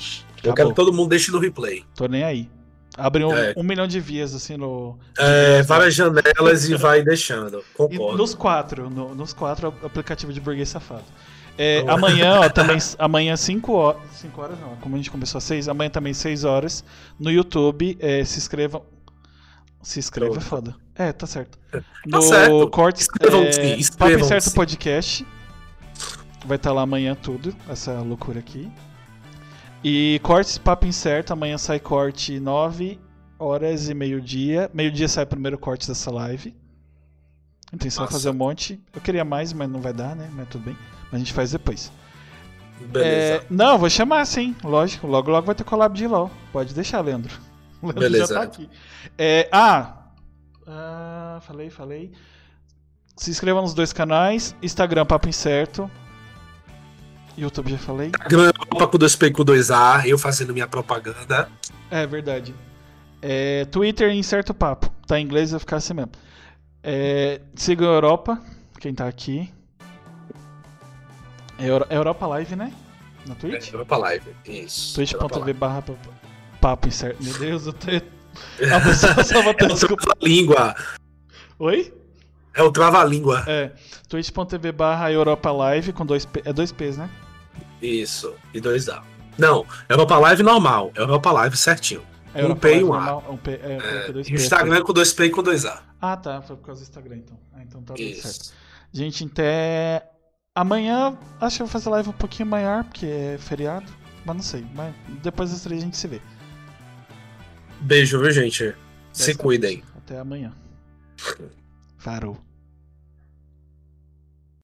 Eu Acabou. quero que todo mundo deixe no replay. Tô nem aí. Abre um, É. um milhão de vias assim no. É, vias, várias janelas e vai deixando. E Concordo. nos quatro, no- nos quatro aplicativos de burguês safado. É, Boa. amanhã, ó, também, amanhã 5 horas, 5 horas não, como a gente começou às 6, amanhã também 6 horas, no YouTube, é, se inscrevam, se inscreva é foda. É, tá certo. No certo. Cortes, Inscrevam-se, é, Papo. Incerto Podcast, vai estar lá amanhã tudo, essa loucura aqui. E Cortes Papo Incerto, amanhã sai corte 9 horas e meio-dia, meio-dia sai o primeiro corte dessa live. A intenção é fazer um monte. Eu queria mais, mas não vai dar, né? Mas tudo bem. A gente faz depois. Beleza. É, não, vou chamar sim, lógico. Logo, logo vai ter collab de LOL. Pode deixar, Leandro. O Leandro Beleza. já tá aqui. É, ah, ah, falei, falei. Se inscreva nos dois canais. Instagram, Papo Incerto. YouTube, já falei. Instagram, com 2P e com 2A, eu fazendo minha propaganda. É verdade. É, Twitter, Incerto Papo. Tá em inglês, vai ficar assim mesmo. É, sigam a Europa, quem tá aqui. É é Europa Live, né? Na Twitch? Europa Live. Isso. Twitch.tv barra pa- papo incerto. Meu Deus, eu tô... A pessoa só É o desculpa. trava-língua. Oi? É o trava-língua. É. twitch.tv barra Europa Live com dois P... É dois P's, né? Isso. E 2A. Não, Europa Live normal. Europa Live certinho. É Um P e um A. um P, é, dois o P's. Instagram com 2P e com 2A. Ah, tá. Foi por causa do Instagram, então. Ah, então tá tudo certo. Gente, até amanhã acho que eu vou fazer live um pouquinho maior, porque é feriado. Mas não sei. Mas depois das três a gente se vê. Beijo, viu, gente? Se cuidem. Até amanhã. Farou.